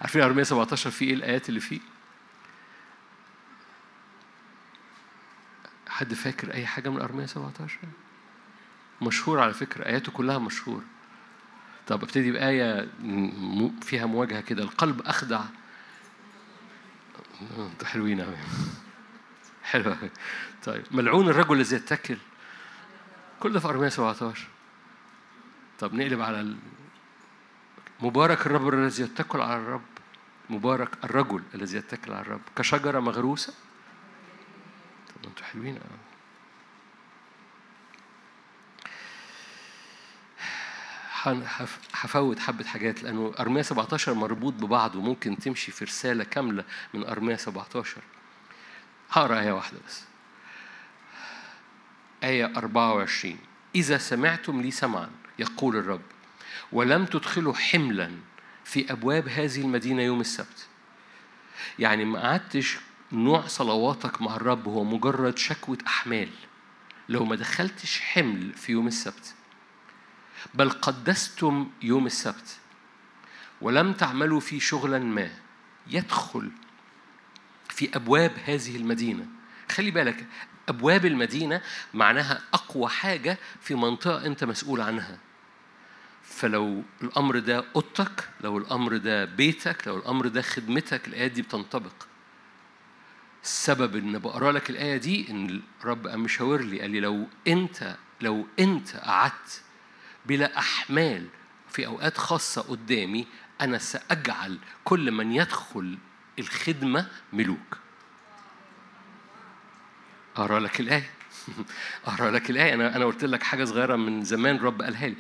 عارفين أرميا 17 فيه إيه الآيات اللي فيه؟ حد فاكر أي حاجة من أرميا 17؟ مشهور على فكرة آياته كلها مشهور. طب ابتدي بآية فيها مواجهة كده. القلب أخدع. أنتوا حلوين قوي (laughs) حلوة طيب ملعون الرجل الذي يتكل. كل ده في أرمية 17 طب نقلب على ال... مبارك الرب الذي يتكل على الرب. مبارك الرجل الذي يتكل على الرب. كشجرة مغروسة. طب أنتوا حلوين. قوي هفوت حبة حاجات لأنه أرمية 17 مربوط ببعض وممكن تمشي في رسالة كاملة من أرمية 17 هقرأ آية واحدة بس. آية 24 إذا سمعتم لي سمعا يقول الرب ولم تدخلوا حملا في أبواب هذه المدينة يوم السبت. يعني ما قعدتش نوع صلواتك مع الرب هو مجرد شكوى أحمال. لو ما دخلتش حمل في يوم السبت. بل قدستم يوم السبت. ولم تعملوا فيه شغلا ما يدخل في أبواب هذه المدينة. خلي بالك أبواب المدينة معناها أقوى حاجة في منطقة أنت مسؤول عنها. فلو الأمر ده أوضتك لو الأمر ده بيتك لو الأمر ده خدمتك الآيات دي بتنطبق. السبب إن بقرا لك الآية دي إن الرب قام مشاور لي قال لي لو أنت لو أنت قعدت بلا أحمال في أوقات خاصة قدامي أنا سأجعل كل من يدخل الخدمة ملوك. أقرأ لك الآية. (laughs) اقرا لك الآية. أنا أنا قلت لك حاجة صغيرة من زمان رب قالها لي.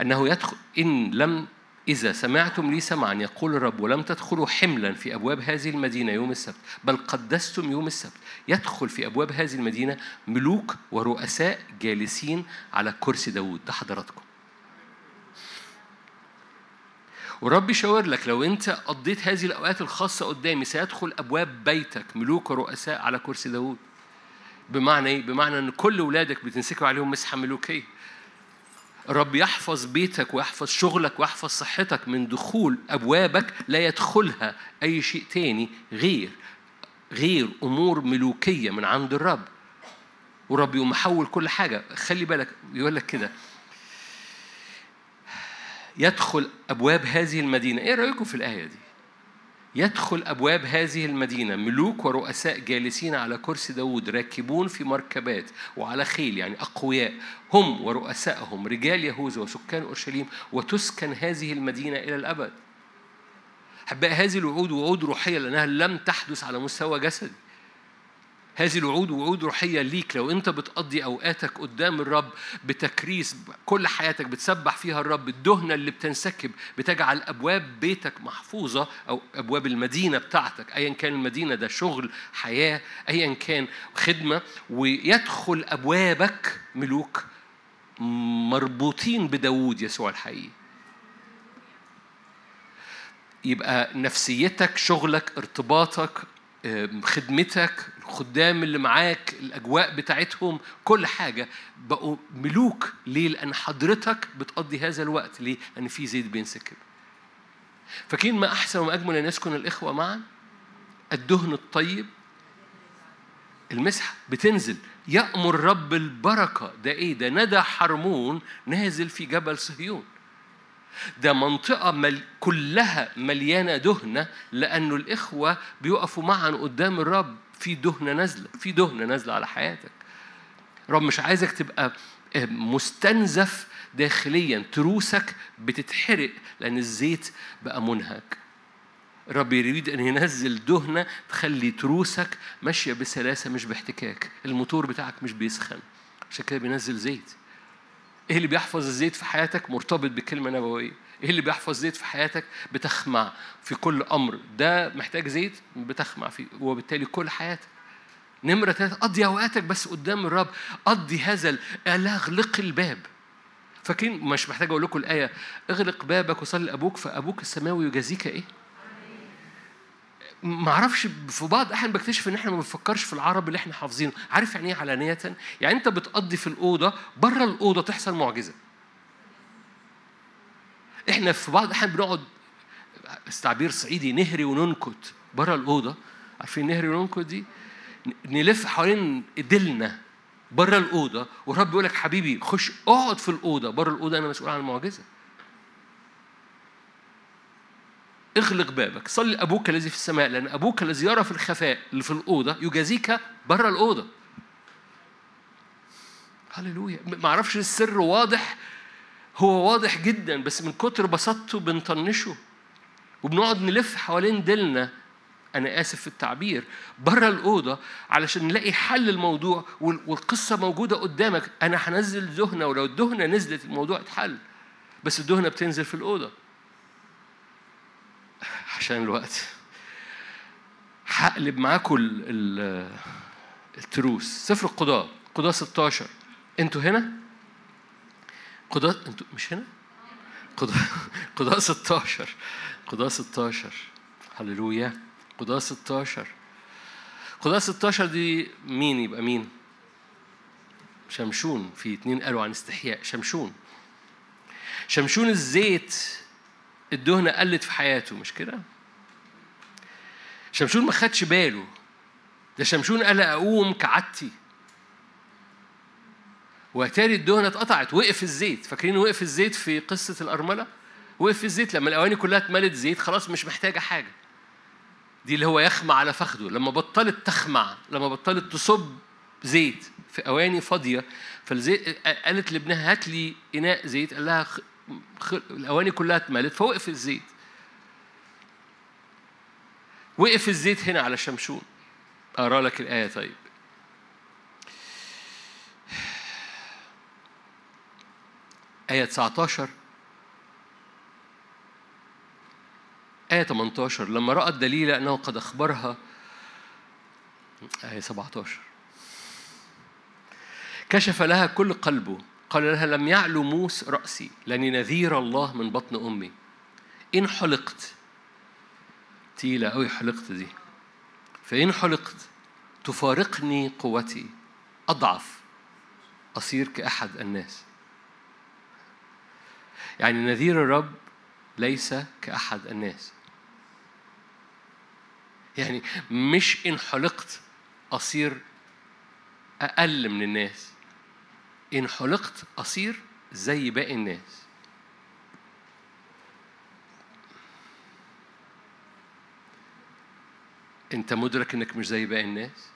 أنه يدخل إن لم إذا سمعتم لي سمعا يقول الرب ولم تدخلوا حملا في أبواب هذه المدينة يوم السبت بل قدستم يوم السبت. يدخل في أبواب هذه المدينة ملوك ورؤساء جالسين على كرسي داود ده حضراتكم. ورب يشاور لك لو أنت قضيت هذه الأوقات الخاصة قدامي سيدخل أبواب بيتك ملوك ورؤساء على كرسي داود بمعنى إيه؟ بمعنى إن كل اولادك بتنسكب عليهم مسحة ملوكيه الرب يحفظ بيتك ويحفظ شغلك ويحفظ صحتك من دخول أبوابك لا يدخلها أي شيء تاني غير غير أمور ملوكية من عند الرب. ورب يقوم محول كل حاجة. خلي بالك يقول لك كده. يدخل أبواب هذه المدينة. إيه رأيكم في الآية دي؟ يدخل أبواب هذه المدينة ملوك ورؤساء جالسين على كرسي داود راكبون في مركبات وعلى خيل يعني أقوياء. هم ورؤسائهم رجال يهوذا وسكان أورشليم وتسكن هذه المدينة إلى الأبد. أحبائي هذه الوعود وعود روحية لأنها لم تحدث على مستوى جسدي هذه الوعود وعود روحية ليك. لو أنت بتقضي أوقاتك قدام الرب بتكريس كل حياتك بتسبح فيها الرب الدهنة اللي بتنسكب بتجعل أبواب بيتك محفوظة أو أبواب المدينة بتاعتك أيا كان المدينة ده شغل حياة أيا كان خدمة ويدخل أبوابك ملوك مربوطين بداود يسوع الحقيقي. يبقى نفسيتك شغلك ارتباطك خدمتك الخدام اللي معاك الأجواء بتاعتهم كل حاجة بقوا ملوك ليه؟ لأن حضرتك بتقضي هذا الوقت ليه؟ لأن في زيت بينسكب فكين ما أحسن وما أجمل أن يسكن الإخوة معا الدهن الطيب المسحة بتنزل يأمر رب البركة ده إيه؟ ده ندى حرمون نازل في جبل صهيون ده منطقة مل كلها مليانة دهنة لأنه الإخوة بيقفوا معا قدام الرب في دهنة نازلة في دهنة نازلة على حياتك. رب مش عايزك تبقى مستنزف داخليا تروسك بتتحرق لأن الزيت بقى منهك. الرب يريد أن ينزل دهنة تخلي تروسك ماشية بسلاسة مش باحتكاك. الموتور بتاعك مش بيسخن عشان كده بينزل زيت. إيه اللي بيحفظ الزيت في حياتك؟ مرتبط بكلمة نبوية. إيه اللي بيحفظ زيت في حياتك؟ بتخمع في كل أمر. ده محتاج زيت؟ بتخمع فيه. وبالتالي كل حياتك. نمرة ثلاثة قضي أوقاتك بس قدام الرب. قضي هذا لا أغلق الباب. فاكرين؟ مش محتاج أقول لكم الآية. أغلق بابك وصلي لأبوك فأبوك السماوي يجازيك إيه؟ ما أعرفش في بعض الاحيان بكتشف إن إحنا ما بنفكرش في العرب اللي إحنا حافظينه. عارف يعني إيه علانية؟ يعني أنت بتقضي في الأوضة بره الأوضة تحصل معجزة. إحنا في بعض الاحيان بنقعد استعبير صعيدي نهري وننكت بره الأوضة. عارفين نهري وننكت دي؟ نلف حوالين ديلنا بره الأوضة والرب بيقول لك حبيبي خش اقعد في الأوضة. بره الأوضة أنا مسؤول عن المعجزة. اغلق بابك صلي أبوك الذي في السماء لأن أبوك الذي يرى في الخفاء اللي في الأوضة يجازيك بره الأوضة. هللويا. ما أعرفش السر واضح هو واضح جدا بس من كتر بساطته بنطنشه. وبنقعد نلف حوالين ديلنا. أنا آسف في التعبير. بره الأوضة علشان نلاقي حل الموضوع والقصة موجودة قدامك. أنا هنزل دهنة ولو الدهنة نزلت الموضوع اتحل. بس الدهنة بتنزل في الأوضة. عشان الوقت. هقلب معاكم التروس. سفر القضاء. قضاء 16 أنتوا هنا؟ قضاء أنتوا مش هنا؟ قضاء (laughs) قضاء 16 قضاء 16 هللويا. قضاء 16 قضاء 16 دي مين يبقى مين؟ شمشون. في اتنين قالوا عن استحياء. شمشون. شمشون الزيت الدهنة قلت في حياته مش كده؟ شمشون ما خدش باله. ده شمشون قال أقوم كعادتي. واتاري الدهنة اتقطعت وقف الزيت. فاكرين وقف الزيت في قصة الأرملة؟ وقف الزيت لما الأواني كلها اتملت زيت خلاص مش محتاجة حاجة. دي اللي هو يخمع على فخده. لما بطلت تخمع لما بطلت تصب زيت في أواني فاضية فالزيت قالت لابنها هات لي إناء زيت. قال لها. الأواني كلها اتملت فوقف الزيت. وقف الزيت هنا على شمشون. أقرأ لك الآية طيب. آية 19 آية 18 لما رأت دليلة أنه قد أخبرها. آية 17 كشف لها كل قلبه. قال لها لم يعلو موس رأسي لأني نذير الله من بطن أمي. إن حلقت تقيلة أوي حلقت دي. فإن حلقت تفارقني قوتي أضعف أصير كأحد الناس. يعني نذير الرب ليس كأحد الناس. يعني مش إن حلقت أصير أقل من الناس. إن حلقت أصير زي باقي الناس. أنت مدرك إنك مش زي باقي الناس؟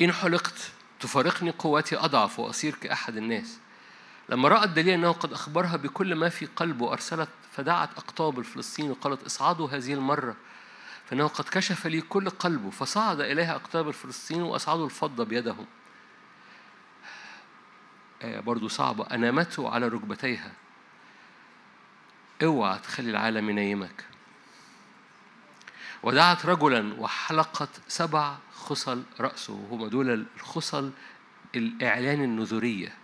إن حلقت تفارقني قوتي أضعف وأصير كأحد الناس. لما رأت دليل أنه قد أخبرها بكل ما في قلبه أرسلت فدعت أقطاب الفلسطيني وقالت اصعدوا هذه المرة. فإنه قد كشف لي كل قلبه فصعد إليها أقطاب الفلسطيني وأصعدوا الفضة بيدهم. آية برضو صعبة أنامته على ركبتيها. اوعى تخلي العالم ينيمك. ودعت رجلا وحلقت سبع خصل رأسه. وهم دول الخصل الإعلان النذورية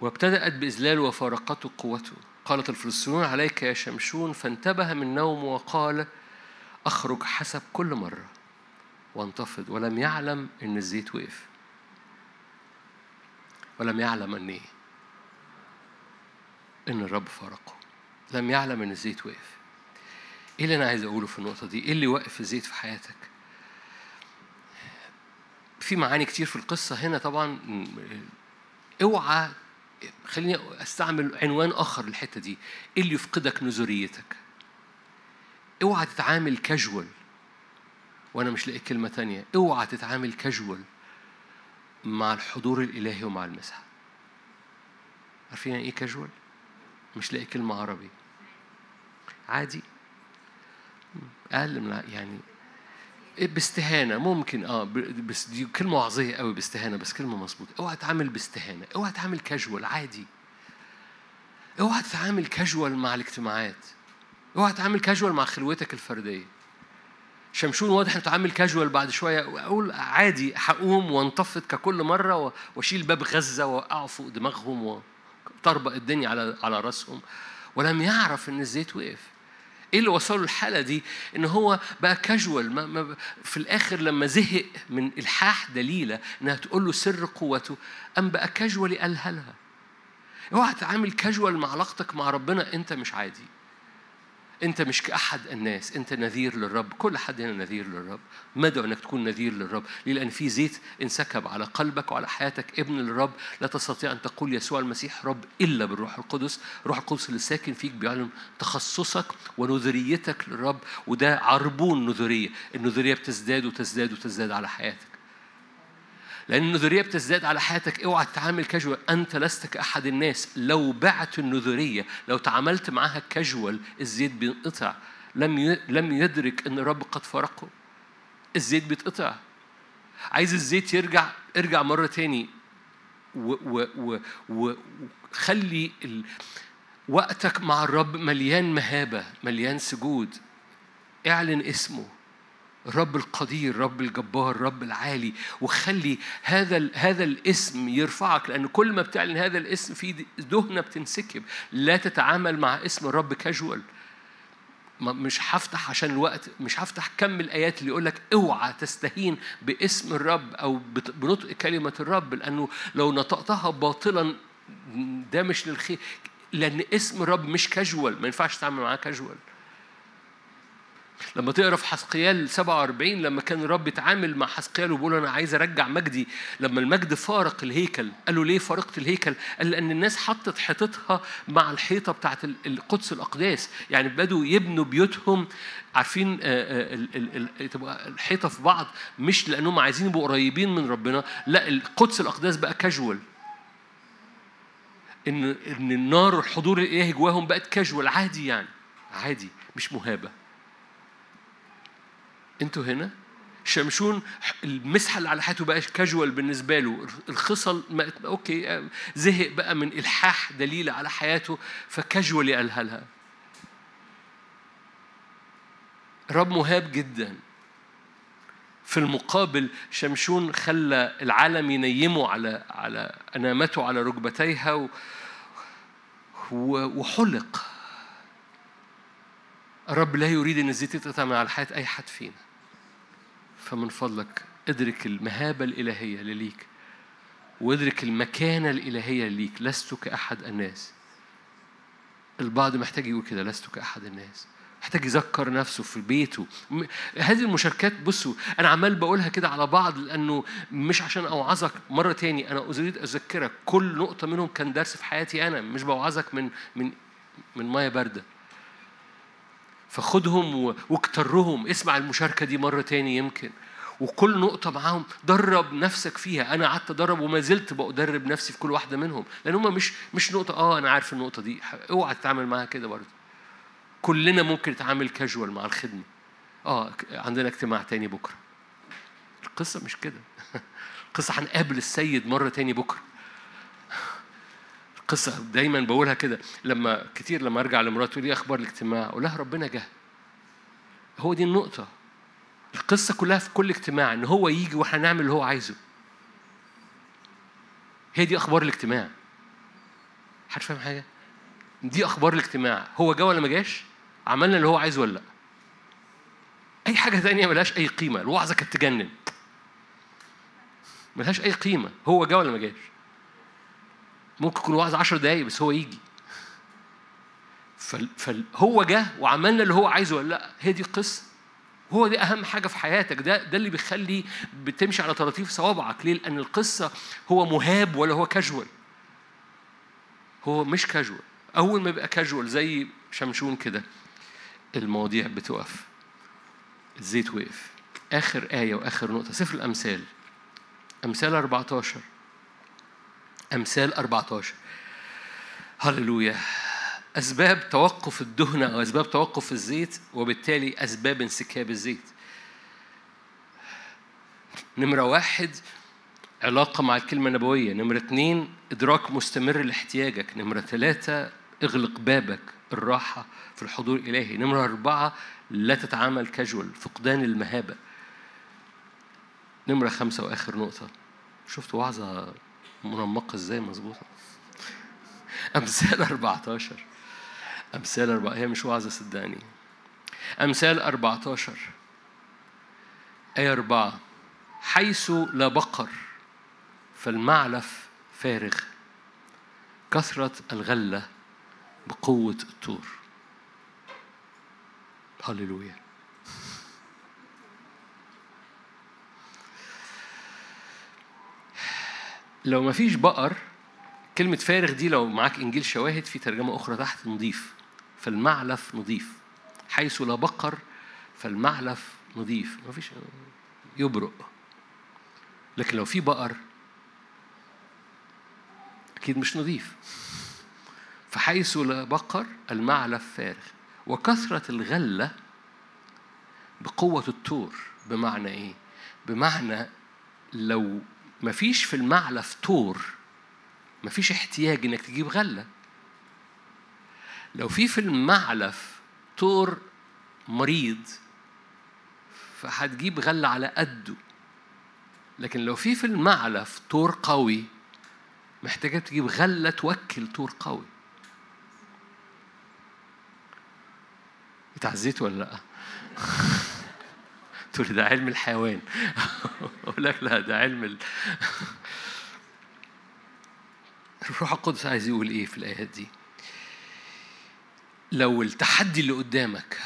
وابتدأت بإذلال وفارقته قوته. قالت الفلسطينيون عليك يا شمشون فانتبه من نومه وقال أخرج حسب كل مرة وانتفض ولم يعلم إن الزيت وقف ولم يعلم أن إيه؟ إن الرب فارقه لم يعلم إن الزيت وقف إيه اللي أنا عايز أقوله في النقطة دي؟ إيه اللي وقف الزيت في حياتك؟ في معاني كتير في القصة هنا طبعا اوعى خليني أستعمل عنوان آخر للحتة دي. إيه اللي يفقدك نزوريتك اوعى تتعامل كاجوال وأنا مش لاقي كلمة تانية. اوعى تتعامل كاجوال مع الحضور الإلهي ومع المسحه عارفين يعني إيه كاجوال مش لاقي كلمة عربي. عادي. أقل من يعني باستهانة ممكن آه بس دي كلمة وعظية قوي باستهانة بس كلمة مظبوطة. اوعى تتعامل باستهانة اوعى تتعامل كاجوال عادي. اوعى تتعامل كاجوال مع الاجتماعات. اوعى تتعامل كاجوال مع خلوتك الفردية. شمشون واضح إنه تعامل كاجوال بعد شوية أقول عادي هقوم وانتفض ككل مرة وأشيل باب غزة واقع فوق دماغهم وطربق الدنيا على على راسهم. ولم يعرف إن الزيت وقف. إيه اللي وصله الحالة دي؟ إن هو بقى كاجوال ما ما في الآخر لما زهق من الحاح دليلة إنها تقول له سر قوته قام بقى كاجوال قالها لها. اوعى تتعامل كاجوال مع علاقتك مع ربنا أنت مش عادي. أنت مش كأحد الناس أنت نذير للرب كل حد هنا نذير للرب. مدعو أنك تكون نذير للرب ليه لأن في زيت انسكب على قلبك وعلى حياتك. ابن للرب لا تستطيع أن تقول يسوع المسيح رب إلا بالروح القدس. الروح القدس اللي ساكن فيك بيعلن تخصصك ونذريتك للرب وده عربون نذرية. النذرية بتزداد وتزداد وتزداد على حياتك. لأن النذرية بتزداد على حياتك. اوعى تتعامل كاجوال أنت لست كأحد الناس. لو بعت النذرية لو تعاملت معاها كاجوال الزيت بينقطع. لم لم يدرك أن الرب قد فرقه الزيت بيتقطع. عايز الزيت يرجع ارجع مرة تاني. وخلي وقتك مع الرب مليان مهابة مليان سجود. اعلن اسمه. الرب القدير الرب الجبار الرب العالي. وخلي هذا هذا الاسم يرفعك لأن كل ما بتعلن هذا الاسم في دهنة بتنسكب. لا تتعامل مع اسم الرب كاجوال مش هفتح عشان الوقت مش هفتح كم الآيات اللي يقول لك اوعى تستهين باسم الرب أو بنطق كلمة الرب لأنه لو نطقتها باطلا ده مش للخير لأن اسم الرب مش كاجوال ما ينفعش تتعامل معاه كاجوال لما تقرا في حسقيال 47 لما كان الرب بيتعامل مع حسقيال وبيقول أنا عايز أرجع مجدي لما المجد فارق الهيكل. قال له ليه فارقت الهيكل؟ قال لأن الناس حطت حيطتها مع الحيطة بتاعت القدس الأقداس. يعني بدوا يبنوا بيوتهم عارفين تبقى الحيطة في بعض مش لأنهم عايزين يبقوا قريبين من ربنا لا القدس الأقداس بقى كاجوال ان إن النار والحضور الالهي جواهم بقت كاجوال عادي يعني عادي مش مهابة. أنتوا هنا. شمشون المسحه اللي على حياته بقى كاجوال بالنسبة له. الخصل ما أوكي زهق بقى من إلحاح دليل على حياته فكاجوال قالها لها. رب مهاب جدا. في المقابل شمشون خلى العالم ينيمه على على أنامته على ركبتيها وحلق. الرب لا يريد أن الزيت يتقطع من على حياه أي حد فينا. فمن فضلك ادرك المهابة الإلهية لليك وادرك المكانة الإلهية ليك لست كأحد الناس. البعض محتاج يقول كده لست كأحد الناس. محتاج يذكر نفسه في بيته. هذه المشاركات بصوا أنا عمال بقولها كده على بعض لأنه مش عشان أوعظك. مرة تاني أنا أريد أذكرك كل نقطة منهم كان درس في حياتي أنا مش بوعظك من من من مية باردة. فخدهم واكترهم. اسمع المشاركة دي مرة تاني يمكن. وكل نقطة معاهم درب نفسك فيها. أنا قعدت أدرب وما زلت بدرب نفسي في كل واحدة منهم. لأن هم مش مش نقطة آه أنا عارف النقطة دي. أوعى تتعامل معاها كده برضه. كلنا ممكن نتعامل كاجوال مع الخدمة. آه عندنا اجتماع تاني بكرة. القصة مش كده. (laughs) القصة هنقابل السيد مرة تاني بكرة. قصة دايما بقولها كده. لما كتير لما أرجع لمراتي تقول لي أخبار الاجتماع؟ أقول لها ربنا جه. هو دي النقطة. القصة كلها في كل اجتماع إن هو يجي وإحنا نعمل اللي هو عايزه. هي دي أخبار الاجتماع. حد فاهم حاجة؟ دي أخبار الاجتماع. هو جه ولا ما جاش؟ عملنا اللي هو عايزه ولا لأ؟ أي حاجة تانية ملهاش أي قيمة. الوعظة كانت تجنن. ملهاش أي قيمة. هو جه ولا ما جاش؟ ممكن يكون وعظ عشر دقايق بس هو يجي. فهو جه وعملنا اللي هو عايزه ولا لأ. هي دي القصة. هو دي أهم حاجة في حياتك. ده ده اللي بيخلي بتمشي على طراطيف صوابعك. ليه؟ لأن القصة هو مهاب ولا هو كاجوال هو مش كاجوال أول ما يبقى كاجوال زي شمشون كده المواضيع بتقف. الزيت وقف. آخر آية وآخر نقطة. سفر الأمثال. أمثال 14 أمثال 14 هللويا. أسباب توقف الدهنة أو أسباب توقف الزيت وبالتالي أسباب انسكاب الزيت. نمرة واحد علاقة مع الكلمة النبوية. نمرة اثنين إدراك مستمر لاحتياجك. نمرة ثلاثة اغلق بابك الراحة في الحضور الإلهي نمرة أربعة لا تتعامل كاجوال فقدان المهابة. نمرة خمسة وآخر نقطة. شفت وعظة؟ منمقة إزاي مظبوطة؟ أمثال 14 أمثال 4 هي مش وعظة صدقني. أمثال 14 آية 4 حيث لا بقر فالمعلف فارغ. كثرة الغلة بقوة الطور. هللويا. لو ما فيش بقر كلمة فارغ دي لو معاك إنجيل شواهد في ترجمة أخرى تحت نضيف فالمعلف نضيف. حيث لا بقر فالمعلف نضيف. ما فيش يبرق. لكن لو في بقر أكيد مش نضيف. فحيث لا بقر المعلف فارغ. وكثرة الغلة بقوة التور. بمعنى إيه؟ بمعنى لو مفيش في المعلف تور مفيش احتياج إنك تجيب غلة. لو في في المعلف تور مريض فهتجيب غلة على قده. لكن لو في في المعلف تور قوي محتاجة تجيب غلة توكل تور قوي. اتعزيت ولا لأ؟ (laughs) تقول ده علم الحيوان. (laughs) أقول لك لا ده علم ال... الروح القدس عايز يقول إيه في الآيات دي؟ لو التحدي اللي قدامك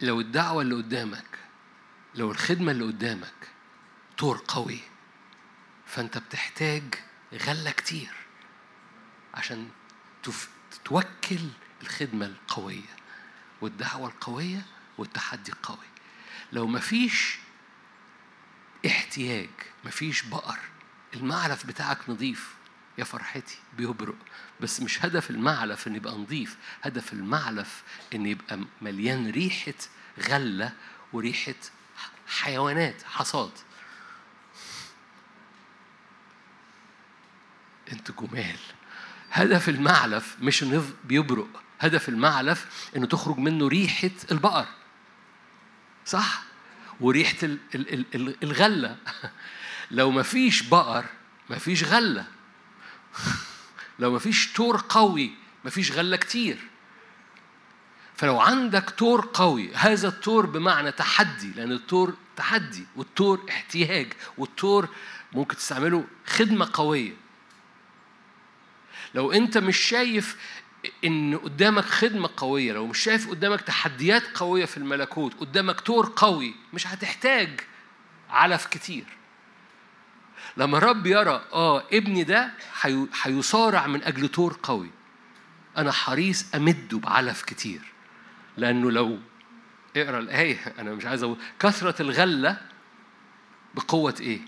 لو الدعوة اللي قدامك لو الخدمة اللي قدامك طور قوي فأنت بتحتاج غلة كتير عشان توكل الخدمة القوية والدعوة القوية والتحدي القوي. لو مفيش احتياج مفيش بقر المعلف بتاعك نظيف يا فرحتي بيبرق. بس مش هدف المعلف إن يبقى نظيف هدف المعلف إن يبقى مليان ريحة غلة وريحة حيوانات حصاد. أنت جمال. هدف المعلف مش انه بيبرق. هدف المعلف إنه تخرج منه ريحة البقر. صح؟ وريحة الغلة. لو مفيش بقر مفيش غلة. لو مفيش تور قوي مفيش غلة كتير. فلو عندك تور قوي هذا التور بمعنى تحدي لأن التور تحدي والتور احتياج والتور ممكن تستعمله خدمة قوية. لو أنت مش شايف إن قدامك خدمة قوية لو مش شايف قدامك تحديات قوية في الملكوت قدامك تور قوي مش هتحتاج علف كتير. لما الرب يرى آه ابني ده هيصارع من أجل تور قوي أنا حريص أمده بعلف كتير. لأنه لو اقرأ الآية أنا مش عايز أقول كثرة الغلة بقوة إيه؟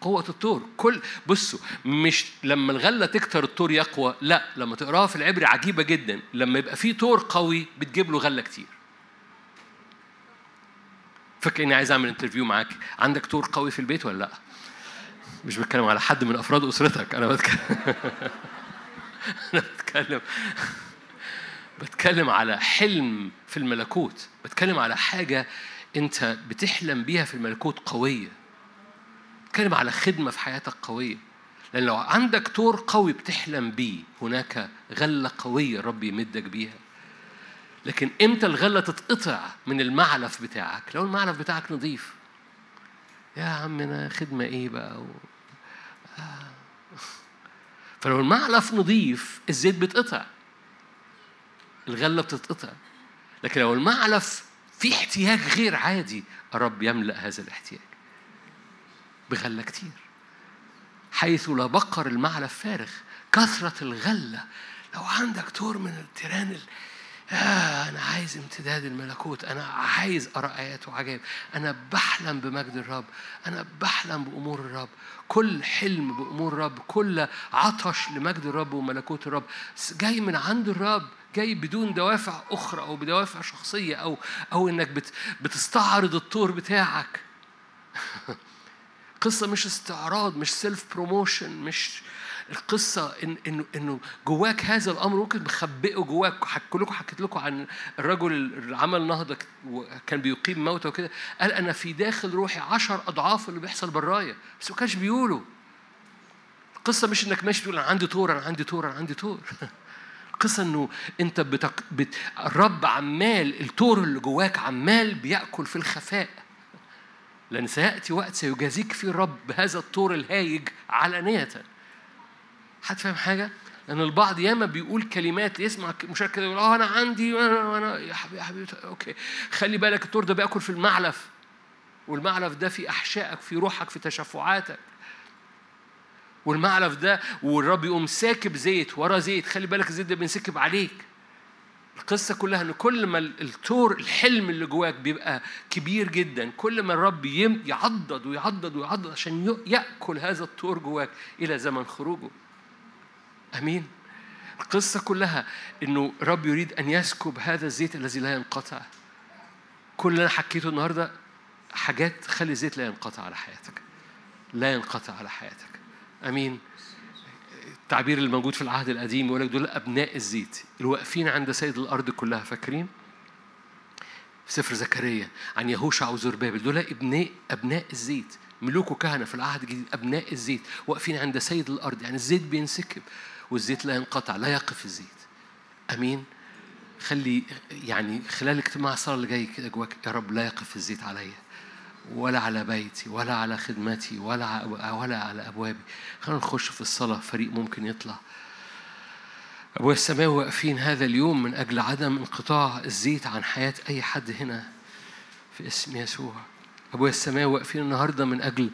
قوة الطور. كل بصوا مش لما الغلة تكتر الطور يقوى لا لما تقراها في العبري عجيبة جدا. لما يبقى في طور قوي بتجيب له غلة كتير. فاكر إني عايز أعمل انترفيو معاك. عندك طور قوي في البيت ولا لأ؟ مش بتكلم على حد من أفراد أسرتك أنا بتكلم (laughs) أنا بتكلم (laughs) بتكلم على حلم في الملكوت. بتكلم على حاجة أنت بتحلم بيها في الملكوت قوية. بتكلم على خدمة في حياتك قوية. لأن لو عندك تور قوي بتحلم بيه هناك غلة قوية رب يمدك بيها. لكن إمتى الغلة تتقطع من المعلف بتاعك؟ لو المعلف بتاعك نظيف. يا عمنا خدمة إيه بقى؟ و... آه. فلو المعلف نظيف الزيت بيتقطع الغلة بتتقطع. لكن لو المعلف في احتياج غير عادي الرب يملأ هذا الاحتياج. بغلة كتير. حيث لا بقر المعلف فارغ كثرة الغلة. لو عندك تور من التيران آه أنا عايز امتداد الملكوت. أنا عايز أرى آيات وعجائب. أنا بحلم بمجد الرب. أنا بحلم بأمور الرب. كل حلم بأمور الرب كل عطش لمجد الرب وملكوت الرب. جاي من عند الرب جاي بدون دوافع أخرى أو بدوافع شخصية أو أو إنك بتستعرض التور بتاعك. (laughs) قصة مش استعراض مش self promotion مش القصة إن إنه إنه جواك هذا الأمر ممكن مخبئه جواك. حكيت لكم حكيت لكم عن الرجل اللي عمل نهضة كان بيقيم موتى وكده. قال أنا في داخل روحي عشر أضعاف اللي بيحصل برايا بس ما كانش بيقوله القصة مش إنك ماشي تقول أنا عندي تور أنا عندي تور أنا عندي تور (laughs) القصة إنه أنت بتك... بت... الرب عمال التور اللي جواك عمال بيأكل في الخفاء. لأن سيأتي وقت سيجازيك فيه الرب بهذا التور الهايج علانية. حد فاهم حاجة؟ لأن البعض ياما بيقول كلمات يسمع مشاركة يقول آه أنا عندي وأنا يا حبيبي يا حبيبي okay. خلي بالك التور ده بيأكل في المعلف. والمعلف ده في أحشائك في روحك في تشفعاتك. والمعلف ده والرب يقوم ساكب زيت ورا زيت. خلي بالك الزيت ده بينسكب عليك. القصة كلها إن كل ما التور الحلم اللي جواك بيبقى كبير جدا كل ما الرب يعضد ويعضد ويعضد عشان يأكل هذا التور جواك إلى زمن خروجه. أمين. القصة كلها إنه الرب يريد أن يسكب هذا الزيت الذي لا ينقطع. كل اللي أنا حكيته النهاردة حاجات تخلي الزيت لا ينقطع على حياتك. لا ينقطع على حياتك. أمين. التعبير اللي موجود في العهد القديم يقول لك دول أبناء الزيت الواقفين عند سيد الأرض كلها فاكرين؟ في سفر زكريا عن يهوشع وزربابل دول ابناء أبناء الزيت ملوك وكهنة في العهد الجديد أبناء الزيت واقفين عند سيد الأرض يعني الزيت بينسكب والزيت لا ينقطع لا يقف الزيت. أمين؟ خلي يعني خلال الاجتماع الصلاة اللي جاي كده جواك يا رب لا يقف الزيت عليا. ولا على بيتي ولا على خدمتي ولا ولا على أبوابي. خلينا نخش في الصلاة. فريق ممكن يطلع. أبويا السماوي واقفين. هذا اليوم من أجل عدم انقطاع الزيت عن حياة أي حد هنا في اسم يسوع. أبويا السماوي واقفين النهاردة من أجل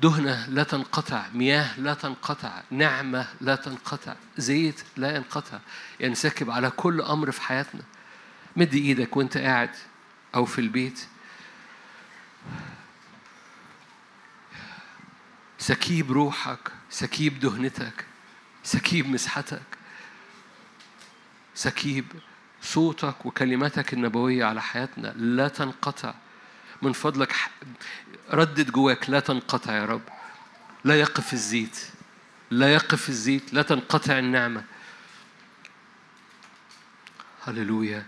دهنة لا تنقطع مياه لا تنقطع نعمة لا تنقطع زيت لا ينقطع. ينسكب على كل أمر في حياتنا. مد إيدك وأنت قاعد أو في البيت. سكيب روحك سكيب دهنتك سكيب مسحتك سكيب صوتك وكلماتك النبوية على حياتنا. لا تنقطع. من فضلك ردد جواك. لا تنقطع يا رب. لا يقف الزيت. لا يقف الزيت. لا تنقطع النعمة. هللويا.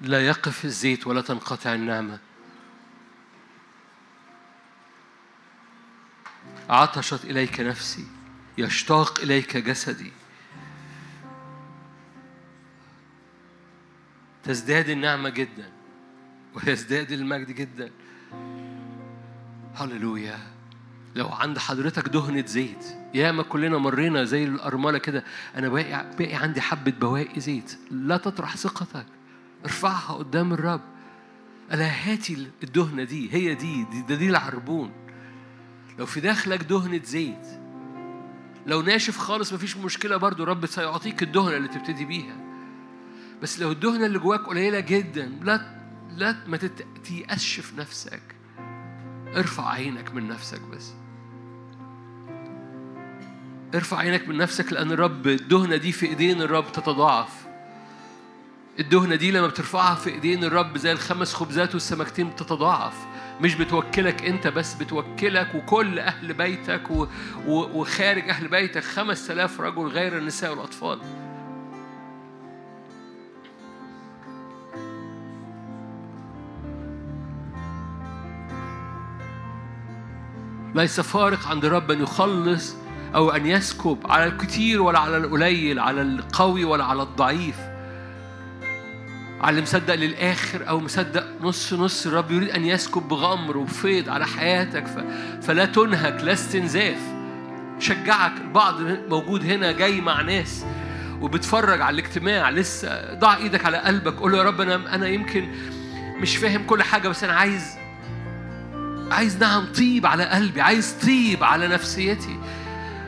لا يقف الزيت ولا تنقطع النعمة. عطشت إليك نفسي يشتاق إليك جسدي. تزداد النعمة جدا ويزداد المجد جدا. هللويا. لو عند حضرتك دهنة زيت ياما كلنا مرينا زي الأرملة كده أنا باقي باقي عندي حبة بواقي زيت لا تطرح ثقتك. ارفعها قدام الرب. ألا هاتي الدهنة دي هي دي دي, دي, دي العربون. لو في داخلك دهنة زيت لو ناشف خالص مفيش مشكلة برضو رب سيعطيك الدهنة اللي تبتدي بيها. بس لو الدهنة اللي جواك قليلة جدا لا لا ما تتيأسش في نفسك. ارفع عينك من نفسك بس. ارفع عينك من نفسك لأن الرب الدهنة دي في إيدين الرب تتضاعف. الدهنة دي لما بترفعها في إيدين الرب زي الخمس خبزات والسمكتين بتتضاعف. مش بتوكلك أنت بس بتوكلك وكل أهل بيتك. وخارج أهل بيتك. خمس آلاف رجل غير النساء والأطفال. ليس فارق عند الرب أن يخلص أو أن يسكب على الكثير ولا على القليل على القوي ولا على الضعيف. على اللي مصدق للآخر أو مصدق نص نص الرب يريد أن يسكب بغمر وفيض على حياتك. ف... فلا تنهك لا استنزاف. شجعك البعض موجود هنا جاي مع ناس وبتفرج على الاجتماع لسه ضع إيدك على قلبك. قول يا رب أنا أنا يمكن مش فاهم كل حاجة بس أنا عايز عايز نعم طيب على قلبي عايز طيب على نفسيتي.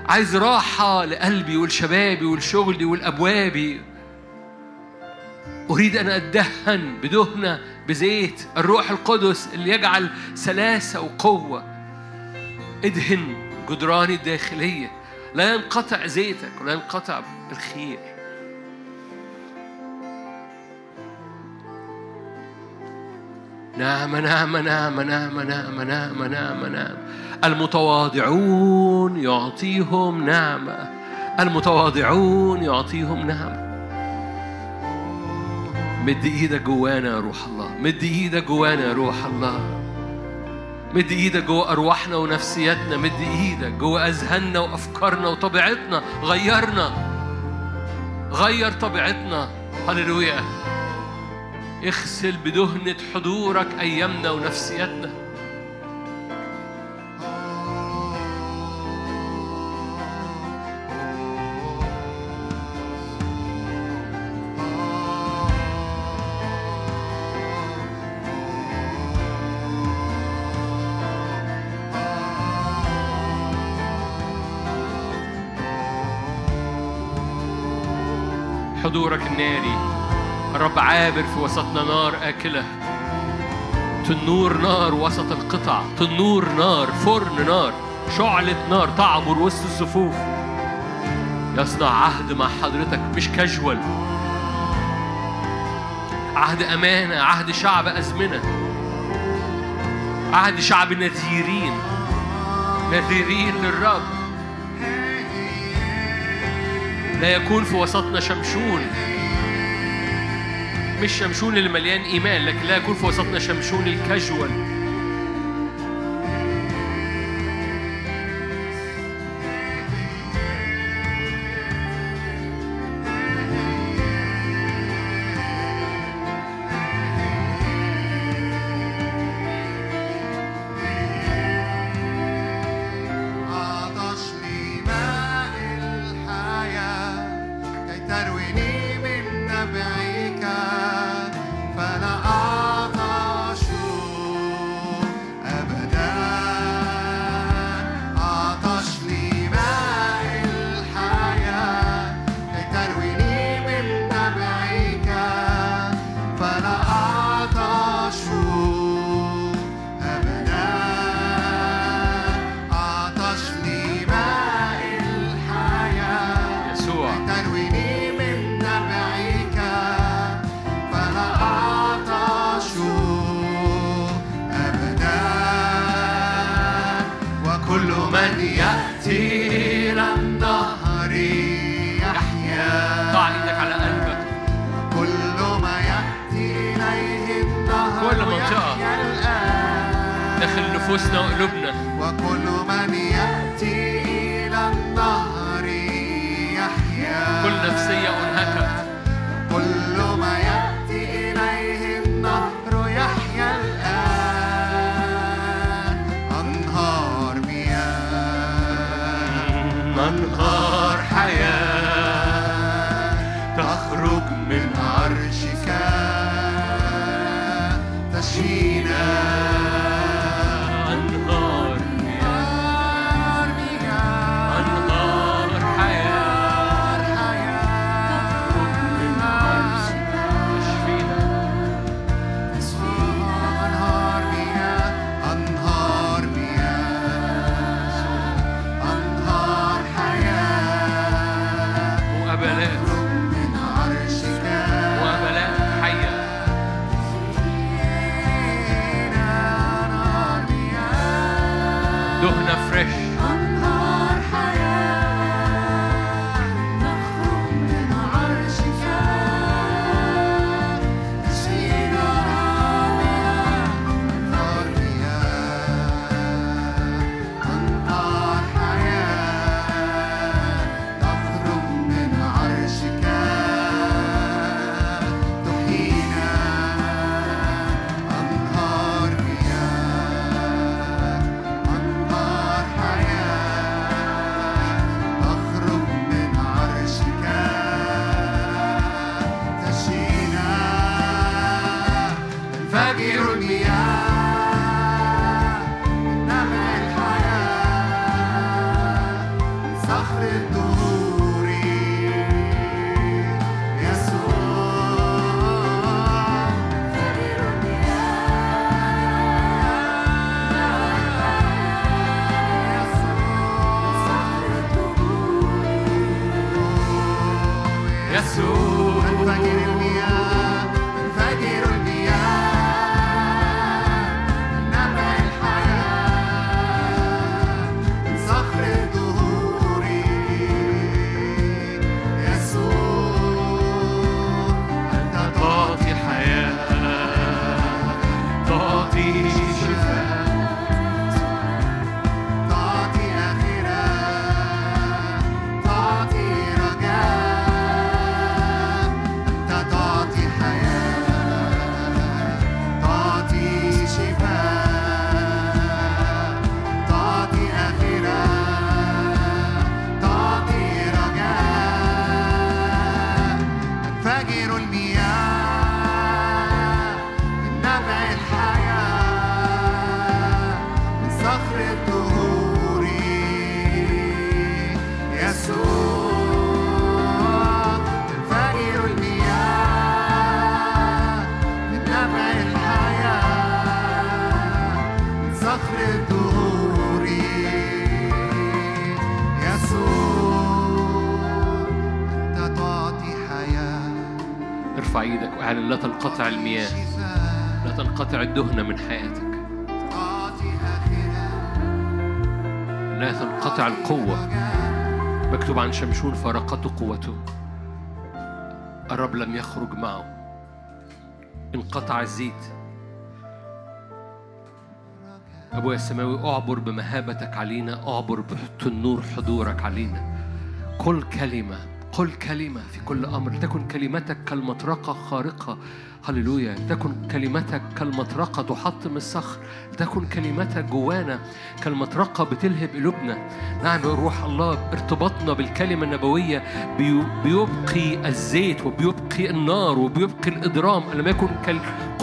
عايز راحة لقلبي ولشبابي ولشغلي ولأبوابي. أريد أن أدهن بدهنة بزيت الروح القدس اللي يجعل سلاسة وقوة. ادهن جدراني الداخلية. لا ينقطع زيتك ولا ينقطع الخير. نعم نعم نعم نعم نعم نعم نعم نعم. المتواضعون يعطيهم نعمة. المتواضعون يعطيهم نعمة. مد إيدك جوانا يا روح الله. مد إيدك جوانا يا روح الله. مد إيدك جوا أرواحنا ونفسياتنا. مد إيدك جوا أذهاننا وأفكارنا وطبيعتنا. غيرنا. غير طبيعتنا. هللويا. اغسل بدهنة حضورك أيامنا ونفسياتنا. حضورك الناري. الرب عابر في وسطنا نار آكلة. تنور نار وسط القطع. تنور نار فرن نار. شعلة نار تعبر وسط الصفوف يصنع عهد مع حضرتك مش كاجوال. عهد أمانة عهد شعب أزمنة. عهد شعب نذيرين. نذيرين للرب. لا يكون في وسطنا شمشون. مش شمشون اللي مليان إيمان لكن لا يكون في وسطنا شمشون الكاجوال الدهنة من حياتك. لا تنقطع القوة. مكتوب عن شمشون فارقته قوته. الرب لم يخرج معه. انقطع الزيت. أبويا السماوي أعبر بمهابتك علينا. أعبر بتنور حضورك علينا. قل كلمة قل كلمة في كل أمر. تكن كلمتك كالمطرقة خارقة. هللويا. تكن كلمتك كالمطرقة تحطم الصخر. تكن كلمتك جوانا كالمطرقة بتلهب قلوبنا. نعم روح الله ارتباطنا بالكلمة النبوية. بي- بيبقي الزيت وبيبقي النار وبيبقي الإضرام لم يكن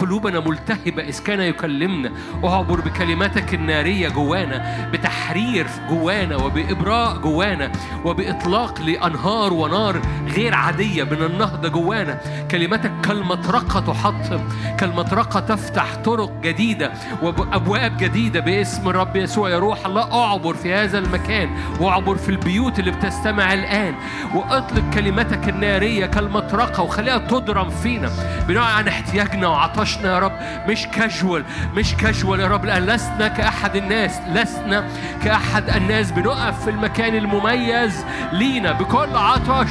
قلوبنا ملتهبة إذ كان يكلمنا. أعبر بكلماتك النارية جوانا بتحرير جوانا وبإبراء جوانا وبإطلاق لأنهار ونار غير عادية من النهضة جوانا. كلماتك كالمطرقة تحطم كالمطرقة تفتح طرق جديدة وأبواب جديدة باسم الرب يسوع يا روح الله. أعبر في هذا المكان وأعبر في البيوت اللي بتستمع الآن. وأطلق كلمتك النارية كالمطرقة وخليها تضرم فينا. بنوع عن احتياجنا وعطشنا عطشنا يا رب. مش كاجوال مش كاجوال يا رب لأن لسنا كأحد الناس لسنا كأحد الناس. بنقف في المكان المميز لينا بكل عطش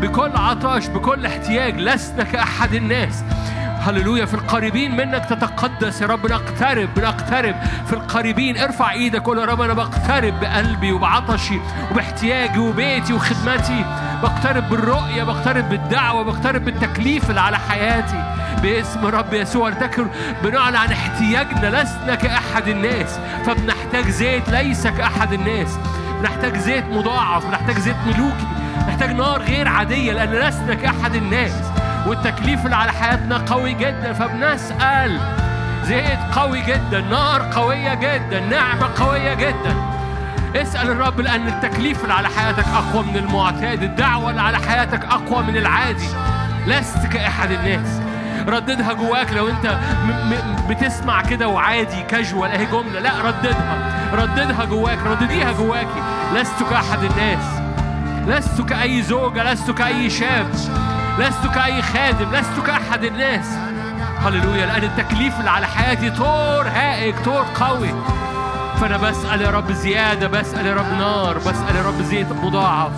بكل عطش بكل احتياج. لسنا كأحد الناس. هللويا. في القريبين منك تتقدس يا رب. نقترب بنقترب. في القريبين ارفع إيدك قول يا رب أنا بقترب بقلبي وبعطشي وباحتياجي وبيتي وخدمتي. بقترب بالرؤية بقترب بالدعوة بقترب بالتكليف اللي على حياتي. باسم رب يسوع لتكن بنعلن عن احتياجنا لسنا كأحد الناس فبنحتاج زيت ليس كأحد الناس. بنحتاج زيت مضاعف بنحتاج زيت ملوكي نحتاج نار غير عادية لأن لسنا كأحد الناس. والتكليف اللي على حياتنا قوي جدا فبنسأل. زيت قوي جدا نار قوية جدا نعمة قوية جدا. اسأل الرب لأن التكليف اللي على حياتك أقوى من المعتاد الدعوة اللي على حياتك أقوى من العادي. لست كأحد الناس. رددها جواك لو انت بتسمع كده وعادي كاجوال اهي جملة. لا رددها. رددها جواك ردديها جواكي. لست كأحد الناس. لست كأي زوجة لست كأي شاب. لست كأي خادم لست كأحد الناس. هللويا لأن التكليف اللي على حياتي طور هائج طور قوي. فأنا بسأل يا رب زيادة بسأل يا رب نار بسأل يا رب زيت مضاعف.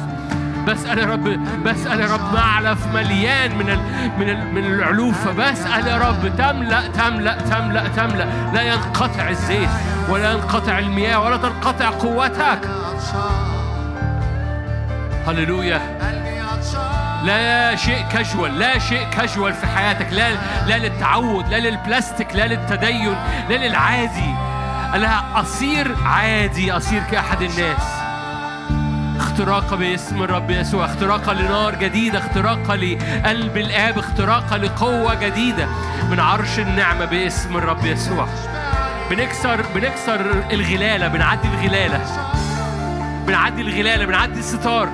بسأل يا رب بسأل يا رب معلف مليان من ال من ال من العلوفة بسأل يا رب تملأ تملأ تملأ تملأ. لا ينقطع الزيت ولا ينقطع المياه ولا تنقطع قوتك. هللويا. لا شيء كاجوال لا شيء كاجوال في حياتك. لا لا للتعود لا للبلاستيك لا للتدين لا للعادي. لا أصير عادي أصير كأحد الناس. اختراقة باسم الرب يسوع اختراقة لنار جديدة اختراقة لقلب الآب اختراقة لقوة جديدة من عرش النعمة باسم الرب يسوع. بنكسر بنكسر الغلالة بنعدي الغلالة. بنعدي الغلالة بنعدي الستار.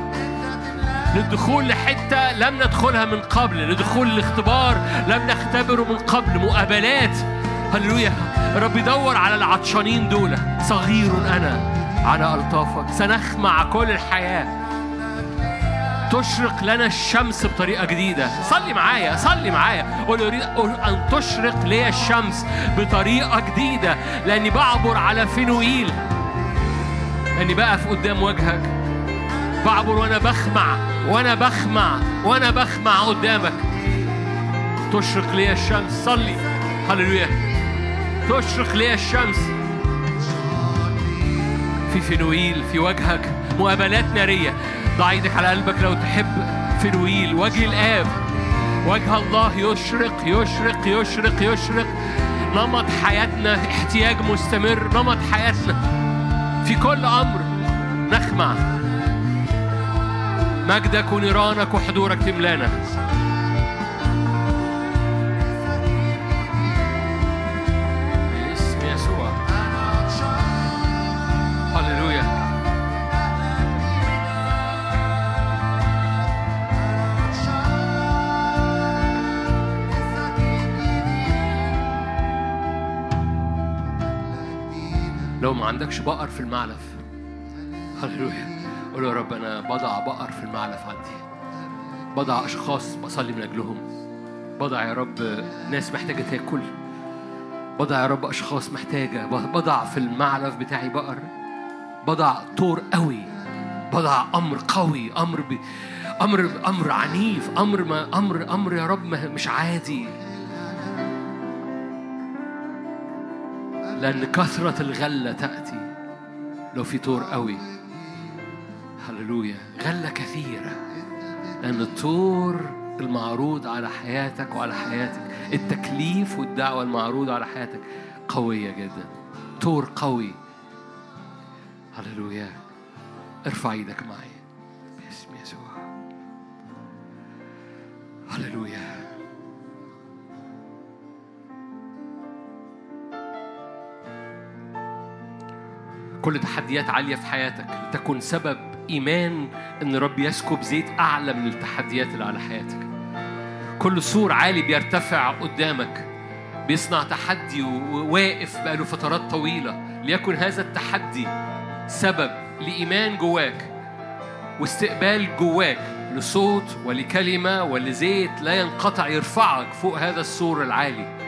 للدخول لحتة لم ندخلها من قبل لدخول الاختبار لم نختبره من قبل مقابلات. هللويا. رب يدور على العطشانين دول. صغير أنا. على ألطافك. سنخمع كل الحياة. تشرق لنا الشمس بطريقة جديدة. صلي معايا صلي معايا. قول أريد أن تشرق لي الشمس بطريقة جديدة لأني بعبر على فينوئيل لأني بقف قدام وجهك. بعبر وأنا بخمع وأنا بخمع وأنا بخمع قدامك. تشرق لي الشمس. صلي. هللويا. تشرق لي الشمس. في فينويل في وجهك مقابلات نارية. ضع إيدك على قلبك لو تحب فينويل. وجه الآب وجه الله يشرق يشرق يشرق يشرق. نمط حياتنا احتياج مستمر نمط حياتنا في كل أمر. نخمع. مجدك ونيرانك وحضورك تملانا. لو ما عندكش بقر في المعلف. هللويا. قول يا رب أنا بضع بقر في المعلف عندي. بضع أشخاص بصلي من أجلهم. بضع يا رب ناس محتاجة تاكل. بضع يا رب أشخاص محتاجة. بضع في المعلف بتاعي بقر. بضع طور قوي. بضع أمر قوي. أمر ب... أمر أمر عنيف. أمر ما أمر أمر يا رب مش عادي. لأن كثرة الغلة تأتي لو في طور قوي. هللويا. غلة كثيرة. لأن الطور المعروض على حياتك وعلى حياتك التكليف والدعوة المعروضة على حياتك قوية جدا. طور قوي. هللويا. ارفع إيدك معي. باسم يسوع. هللويا. كل تحديات عالية في حياتك تكون سبب إيمان إن رب يسكب زيت أعلى من التحديات اللي على حياتك. كل سور عالي بيرتفع قدامك بيصنع تحدي وواقف بقاله فترات طويلة. ليكن هذا التحدي سبب لإيمان جواك واستقبال جواك لصوت ولكلمة ولزيت لا ينقطع يرفعك فوق هذا السور العالي.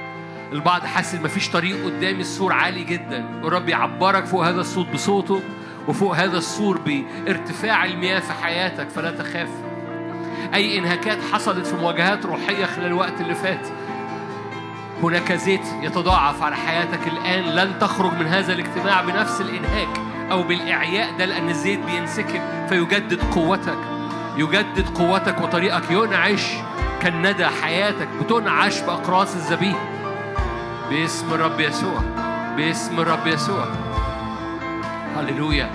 البعض حاسس مفيش طريق قدامي السور عالي جدا. والرب يعبرك فوق هذا الصوت بصوته وفوق هذا السور بارتفاع المياه في حياتك. فلا تخاف. أي إنهاكات حصلت في مواجهات روحية خلال الوقت اللي فات هناك زيت يتضاعف على حياتك الآن. لن تخرج من هذا الاجتماع بنفس الإنهاك أو بالإعياء ده لأن الزيت بينسكب فيجدد قوتك. يجدد قوتك وطريقك. ينعش كالندى حياتك. بتنعش بأقراص الزبيب. باسم الرب يسوع باسم الرب يسوع. هللويا.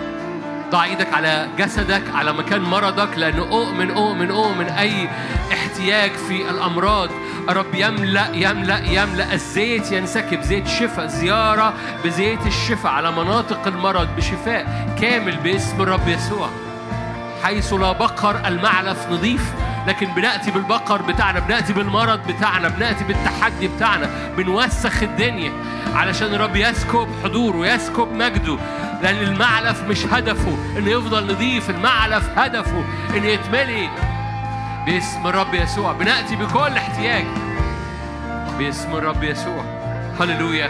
ضع إيدك على جسدك على مكان مرضك لأن أؤمن أؤمن أؤمن أي احتياج في الأمراض. الرب يملأ يملأ يملأ الزيت ينسكب زيت شفاء زيارة بزيت الشفاء على مناطق المرض بشفاء كامل باسم الرب يسوع. حيث لا بقر المعلف نظيف لكن بنأتي بالبقر بتاعنا بنأتي بالمرض بتاعنا بنأتي بالتحدي بتاعنا بنوسخ الدنيا. علشان الرب يسكب حضوره يسكب مجده لأن المعلف مش هدفه. إنه يفضل نظيف المعلف هدفه. إنه يتملي. باسم الرب يسوع. بنأتي بكل احتياج. باسم الرب يسوع. هللويا.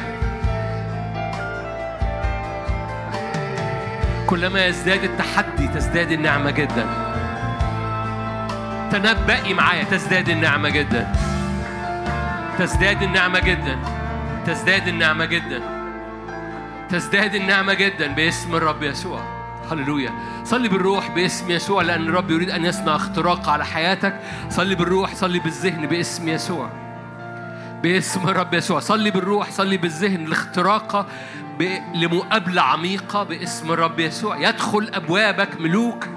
كلما يزداد التحدي تزداد النعمة جدا. تنبئي معايا. تزداد النعمة جدا. تزداد النعمة جدا. تزداد النعمة جدا. تزداد النعمة جدا باسم الرب يسوع. هللويا. صلي بالروح باسم يسوع لأن الرب يريد أن يصنع اختراق على حياتك. صلي بالروح صلي بالذهن باسم يسوع. باسم الرب يسوع. صلي بالروح صلي بالذهن. الاختراق ب... لمقابلة عميقة باسم الرب يسوع. يدخل أبوابك ملوك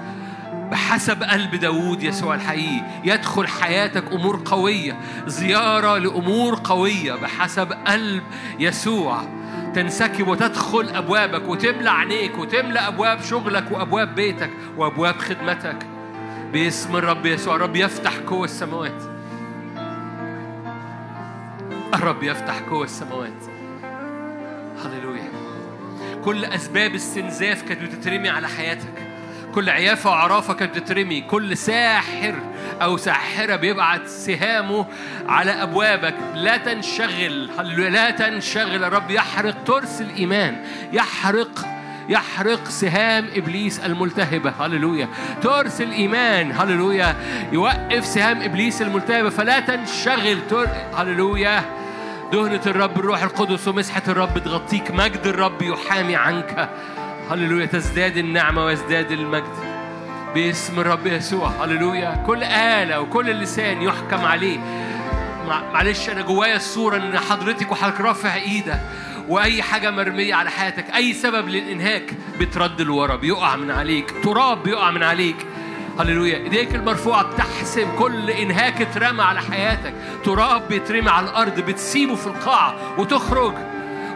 بحسب قلب داوود يسوع الحقيقي. يدخل حياتك أمور قوية زيارة لأمور قوية بحسب قلب يسوع. تنسكب وتدخل أبوابك وتملى عينيك وتملى أبواب شغلك وأبواب بيتك وأبواب خدمتك. باسم الرب يسوع. الرب يفتح قوة السماوات. الرب يفتح قوة السماوات. هللويا. كل أسباب استنزاف كانت بتترمي على حياتك. كل عيافة وعرافة كانت بتترمي كل ساحر أو ساحرة بيبعت سهامه على أبوابك. لا تنشغل لا تنشغل. الرب يحرق ترس الإيمان. يحرق يحرق سهام إبليس الملتهبة. هللويا. ترس الإيمان. هللويا. يوقف سهام إبليس الملتهبة. فلا تنشغل. تر... هللويا. دهنة الرب الروح القدس ومسحة الرب تغطيك. مجد الرب يحامي عنك. هللويا تزداد النعمة ويزداد المجد. باسم الرب يسوع هللويا. كل آلة وكل لسان يحكم عليه. مع- معلش أنا جوايا الصورة إن حضرتك وحضرتك رافع إيدك وأي حاجة مرمية على حياتك أي سبب للإنهاك بترد لورا بيقع من عليك تراب بيقع من عليك. هللويا. إيديك المرفوعة بتحسم كل إنهاك اترمى على حياتك. تراب بيترمي على الأرض بتسيبه في القاع وتخرج.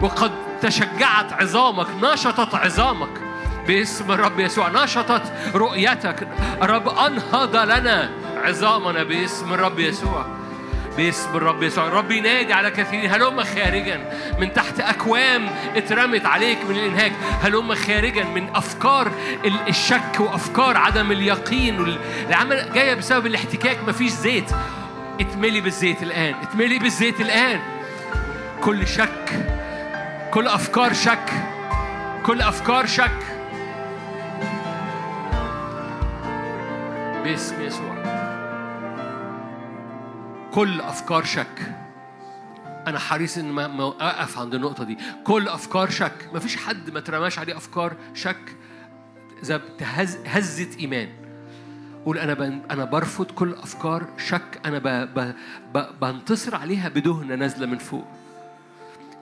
وقد تشجعت عظامك نشطت عظامك. باسم الرب يسوع نشطت رؤيتك. الرب أنهض لنا عظامنا باسم الرب يسوع. باسم الرب يسوع. الرب ينادي على كثيرين. هلم خارجا من تحت أكوام اترمت عليك من الإنهاك؟ هلم خارجا من أفكار ال- الشك وأفكار عدم اليقين العمل؟ جاية بسبب الاحتكاك. مفيش زيت. اتملي بالزيت الآن. اتملي بالزيت الآن. كل شك كل أفكار شك. كل أفكار شك. باسم يسوع. كل أفكار شك. أنا حريص إن ما أقف عند النقطة دي. كل أفكار شك. ما فيش حد ما ترماش عليه أفكار شك. بتهز هزت إيمان. قول أنا أنا برفض كل أفكار شك. أنا بنتصر عليها بدهنة نازلة من فوق.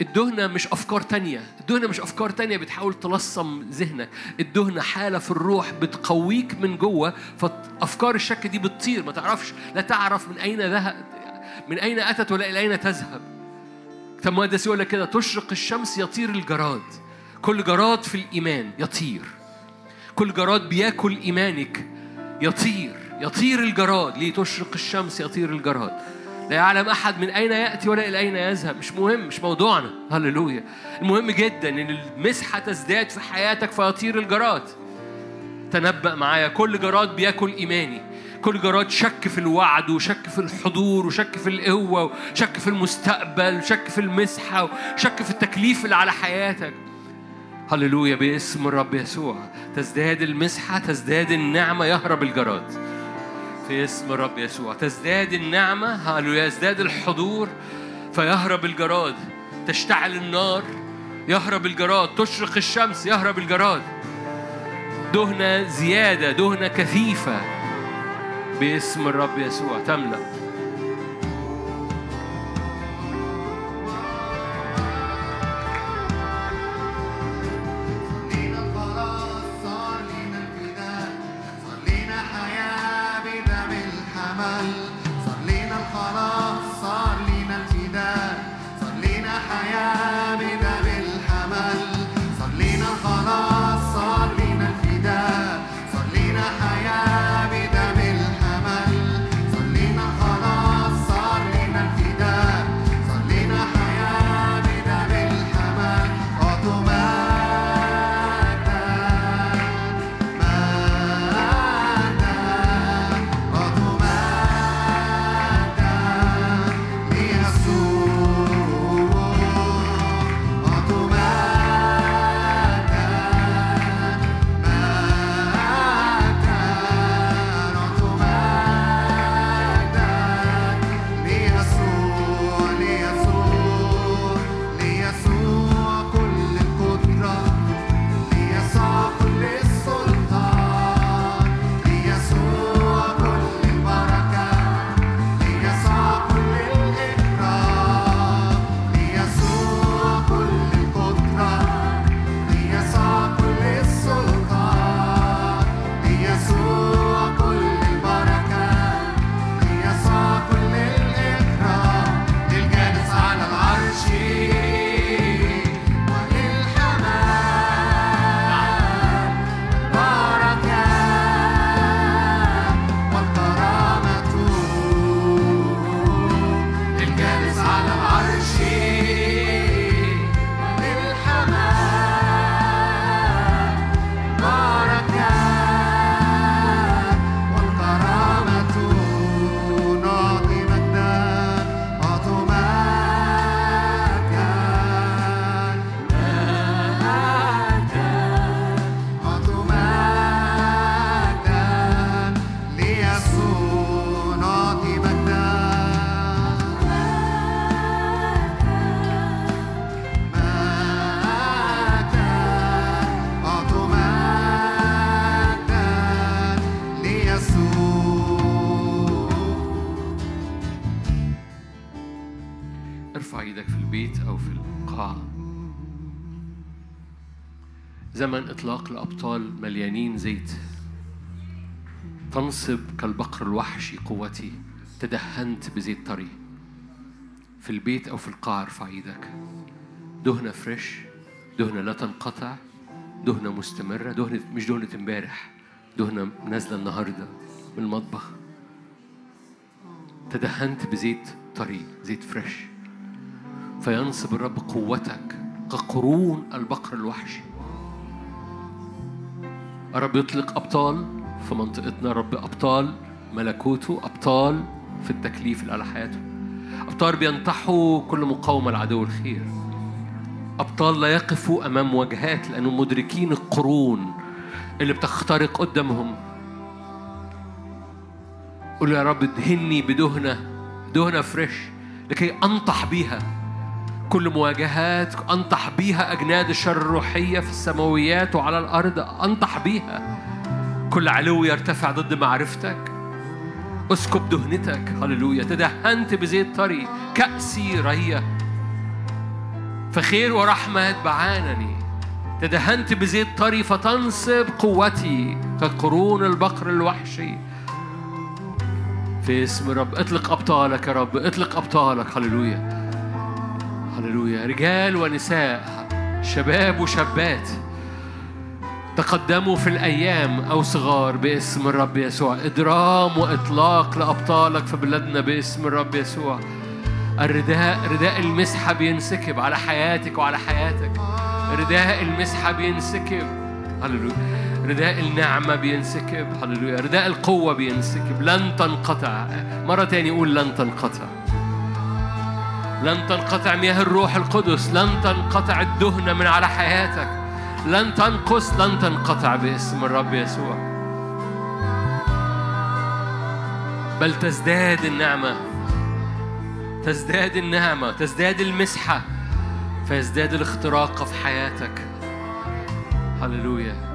الدهنة مش أفكار تانية. الدهنة مش أفكار تانية بتحاول تلصم ذهنك. الدهنة حالة في الروح بتقويك من جوه فأفكار الشك دي بتطير. ما تعرفش لا تعرف من أين ذهب من أين أتت ولا إلى أين تذهب. كتاب مقدس يقول لك كده تشرق الشمس يطير الجراد. كل جراد في الإيمان يطير. كل جراد بياكل إيمانك يطير. يطير الجراد. ليه؟ تشرق الشمس يطير الجراد. لا يعلم أحد من أين يأتي ولا إلى أين يذهب. مش مهم مش موضوعنا. هللويا. المهم جدا إن المسحة تزداد في حياتك فيطير الجراد. تنبأ معايا. كل جراد بياكل إيماني. كل جراد شك في الوعد وشك في الحضور وشك في القوة وشك في المستقبل وشك في المسحة وشك في التكليف اللي على حياتك. هللويا باسم الرب يسوع. تزداد المسحة تزداد النعمة يهرب الجراد. في اسم الرب يسوع. تزداد النعمة هللويا يزداد الحضور فيهرب الجراد. تشتعل النار يهرب الجراد. تشرق الشمس يهرب الجراد. دهنة زيادة دهنة كثيفة. باسم الرب يسوع تملأ. لابطال مليانين زيت. تنصب كالبقر الوحشي قوتي. تدهنت بزيت طري. في البيت أو في القاعة ارفع إيدك دهنة فريش دهنة لا تنقطع. دهنة مستمرة دهنة مش دهنة امبارح. دهنة نازلة النهاردة من المطبخ. تدهنت بزيت طري زيت فريش. فينصب الرب قوتك كقرون البقر الوحشي. الرب يطلق أبطال في منطقتنا رب أبطال ملكوته أبطال في التكليف على حياته. أبطال بينطحوا كل مقاومة لعدو الخير. أبطال لا يقفوا أمام مواجهات لأنهم مدركين القرون اللي بتخترق قدامهم. قول يا رب ادهني بدهنة دهنة فريش لكي أنطح بيها. كل مواجهات أنطح بيها أجناد الشر الروحية في السماويات وعلى الأرض أنطح بيها. كل علو يرتفع ضد معرفتك. أسكب دهنتك. هللويا. تدهنت بزيت طري. كأسي رية فخير ورحمة يتبعانني تدهنت بزيت طري فتنصب قوتي كقرون البقر الوحشي. في اسم رب اطلق أبطالك يا رب اطلق أبطالك. هللويا. هللويا. رجال ونساء شباب وشابات تقدموا في الأيام أو صغار باسم الرب يسوع. إدرام وإطلاق لأبطالك في بلادنا باسم الرب يسوع. الرداء رداء المسحة بينسكب على حياتك وعلى حياتك. رداء المسحة بينسكب. هللويا. رداء النعمة بينسكب. هللويا. رداء القوة بينسكب. لن تنقطع. مرة تاني قول لن تنقطع. لن تنقطع مياه الروح القدس لن تنقطع الدهنة من على حياتك لن تنقص لن تنقطع باسم الرب يسوع. بل تزداد النعمة تزداد النعمة تزداد المسحة فيزداد الاختراق في حياتك. هللويا.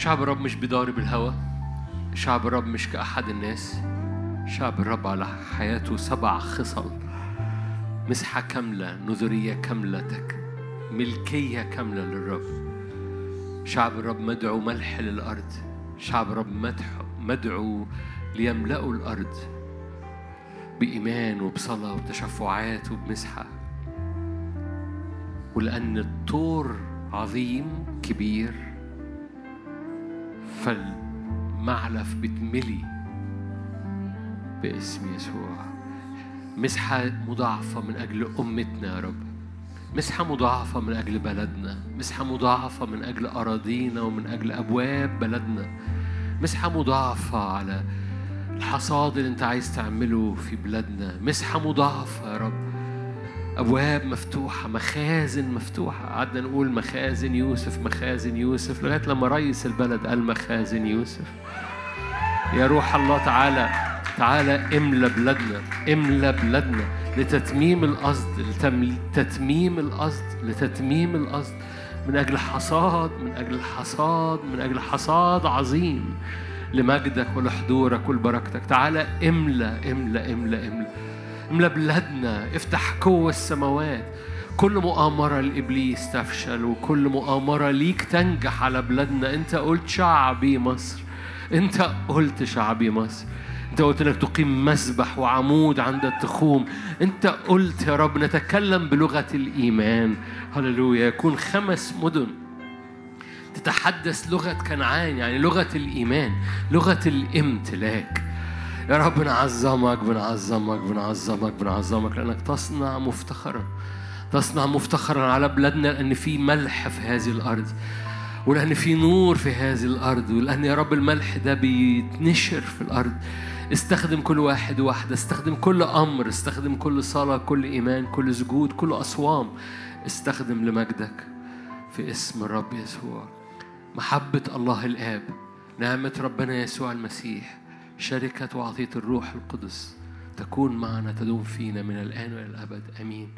شعب الرب مش بيضارب الهوى شعب الرب مش كأحد الناس. شعب الرب على حياته سبع خصل مسحة كاملة نذرية كاملة ملكية كاملة للرب. شعب الرب مدعو ملح للأرض. شعب الرب مدعو ليملأوا الأرض بإيمان وبصلاة وبتشفعات وبمسحة. ولأن الطور عظيم كبير فالمعلف بتملي باسم يسوع. مسحة مضاعفة من أجل أمتنا يا رب. مسحة مضاعفة من أجل بلدنا. مسحة مضاعفة من أجل أراضينا ومن أجل أبواب بلدنا. مسحة مضاعفة على الحصاد اللي أنت عايز تعمله في بلادنا. مسحة مضاعفة يا رب. أبواب مفتوحة مخازن مفتوحة. قعدنا نقول مخازن يوسف مخازن يوسف لغاية لما رئيس البلد قال مخازن يوسف. يا روح الله تعالى. تعالى املى بلادنا املى بلادنا لتتميم القصد لتتميم القصد لتتميم القصد. من أجل حصاد من أجل حصاد من أجل حصاد عظيم لمجدك ولحضورك ولبركتك. تعالى املى املى املى املى. املى بلادنا. افتح قوة السماوات. كل مؤامرة لإبليس تفشل وكل مؤامرة ليك تنجح على بلادنا. أنت قلت شعبي مصر. أنت قلت شعبي مصر. قلت إنك تقيم مسبح وعمود عند التخوم. أنت قلت يا رب نتكلم بلغة الإيمان. هللويا. يكون خمس مدن تتحدث لغة كنعان يعني لغة الإيمان لغة الامتلاك. يا رب بنعظمك بنعظمك بنعظمك بنعظمك لأنك تصنع مفتخرا. تصنع مفتخرا على بلادنا لأن في ملح في هذه الأرض ولأن في نور في هذه الأرض ولأن يا رب الملح ده بيتنشر في الأرض. استخدم كل واحد وواحدة استخدم كل أمر استخدم كل صلاة كل إيمان كل سجود كل أصوام. استخدم لمجدك في اسم الرب يسوع. محبة الله الآب نعمة ربنا يسوع المسيح شركة وعطية الروح القدس تكون معنا تدوم فينا من الآن وإلى الأبد. آمين.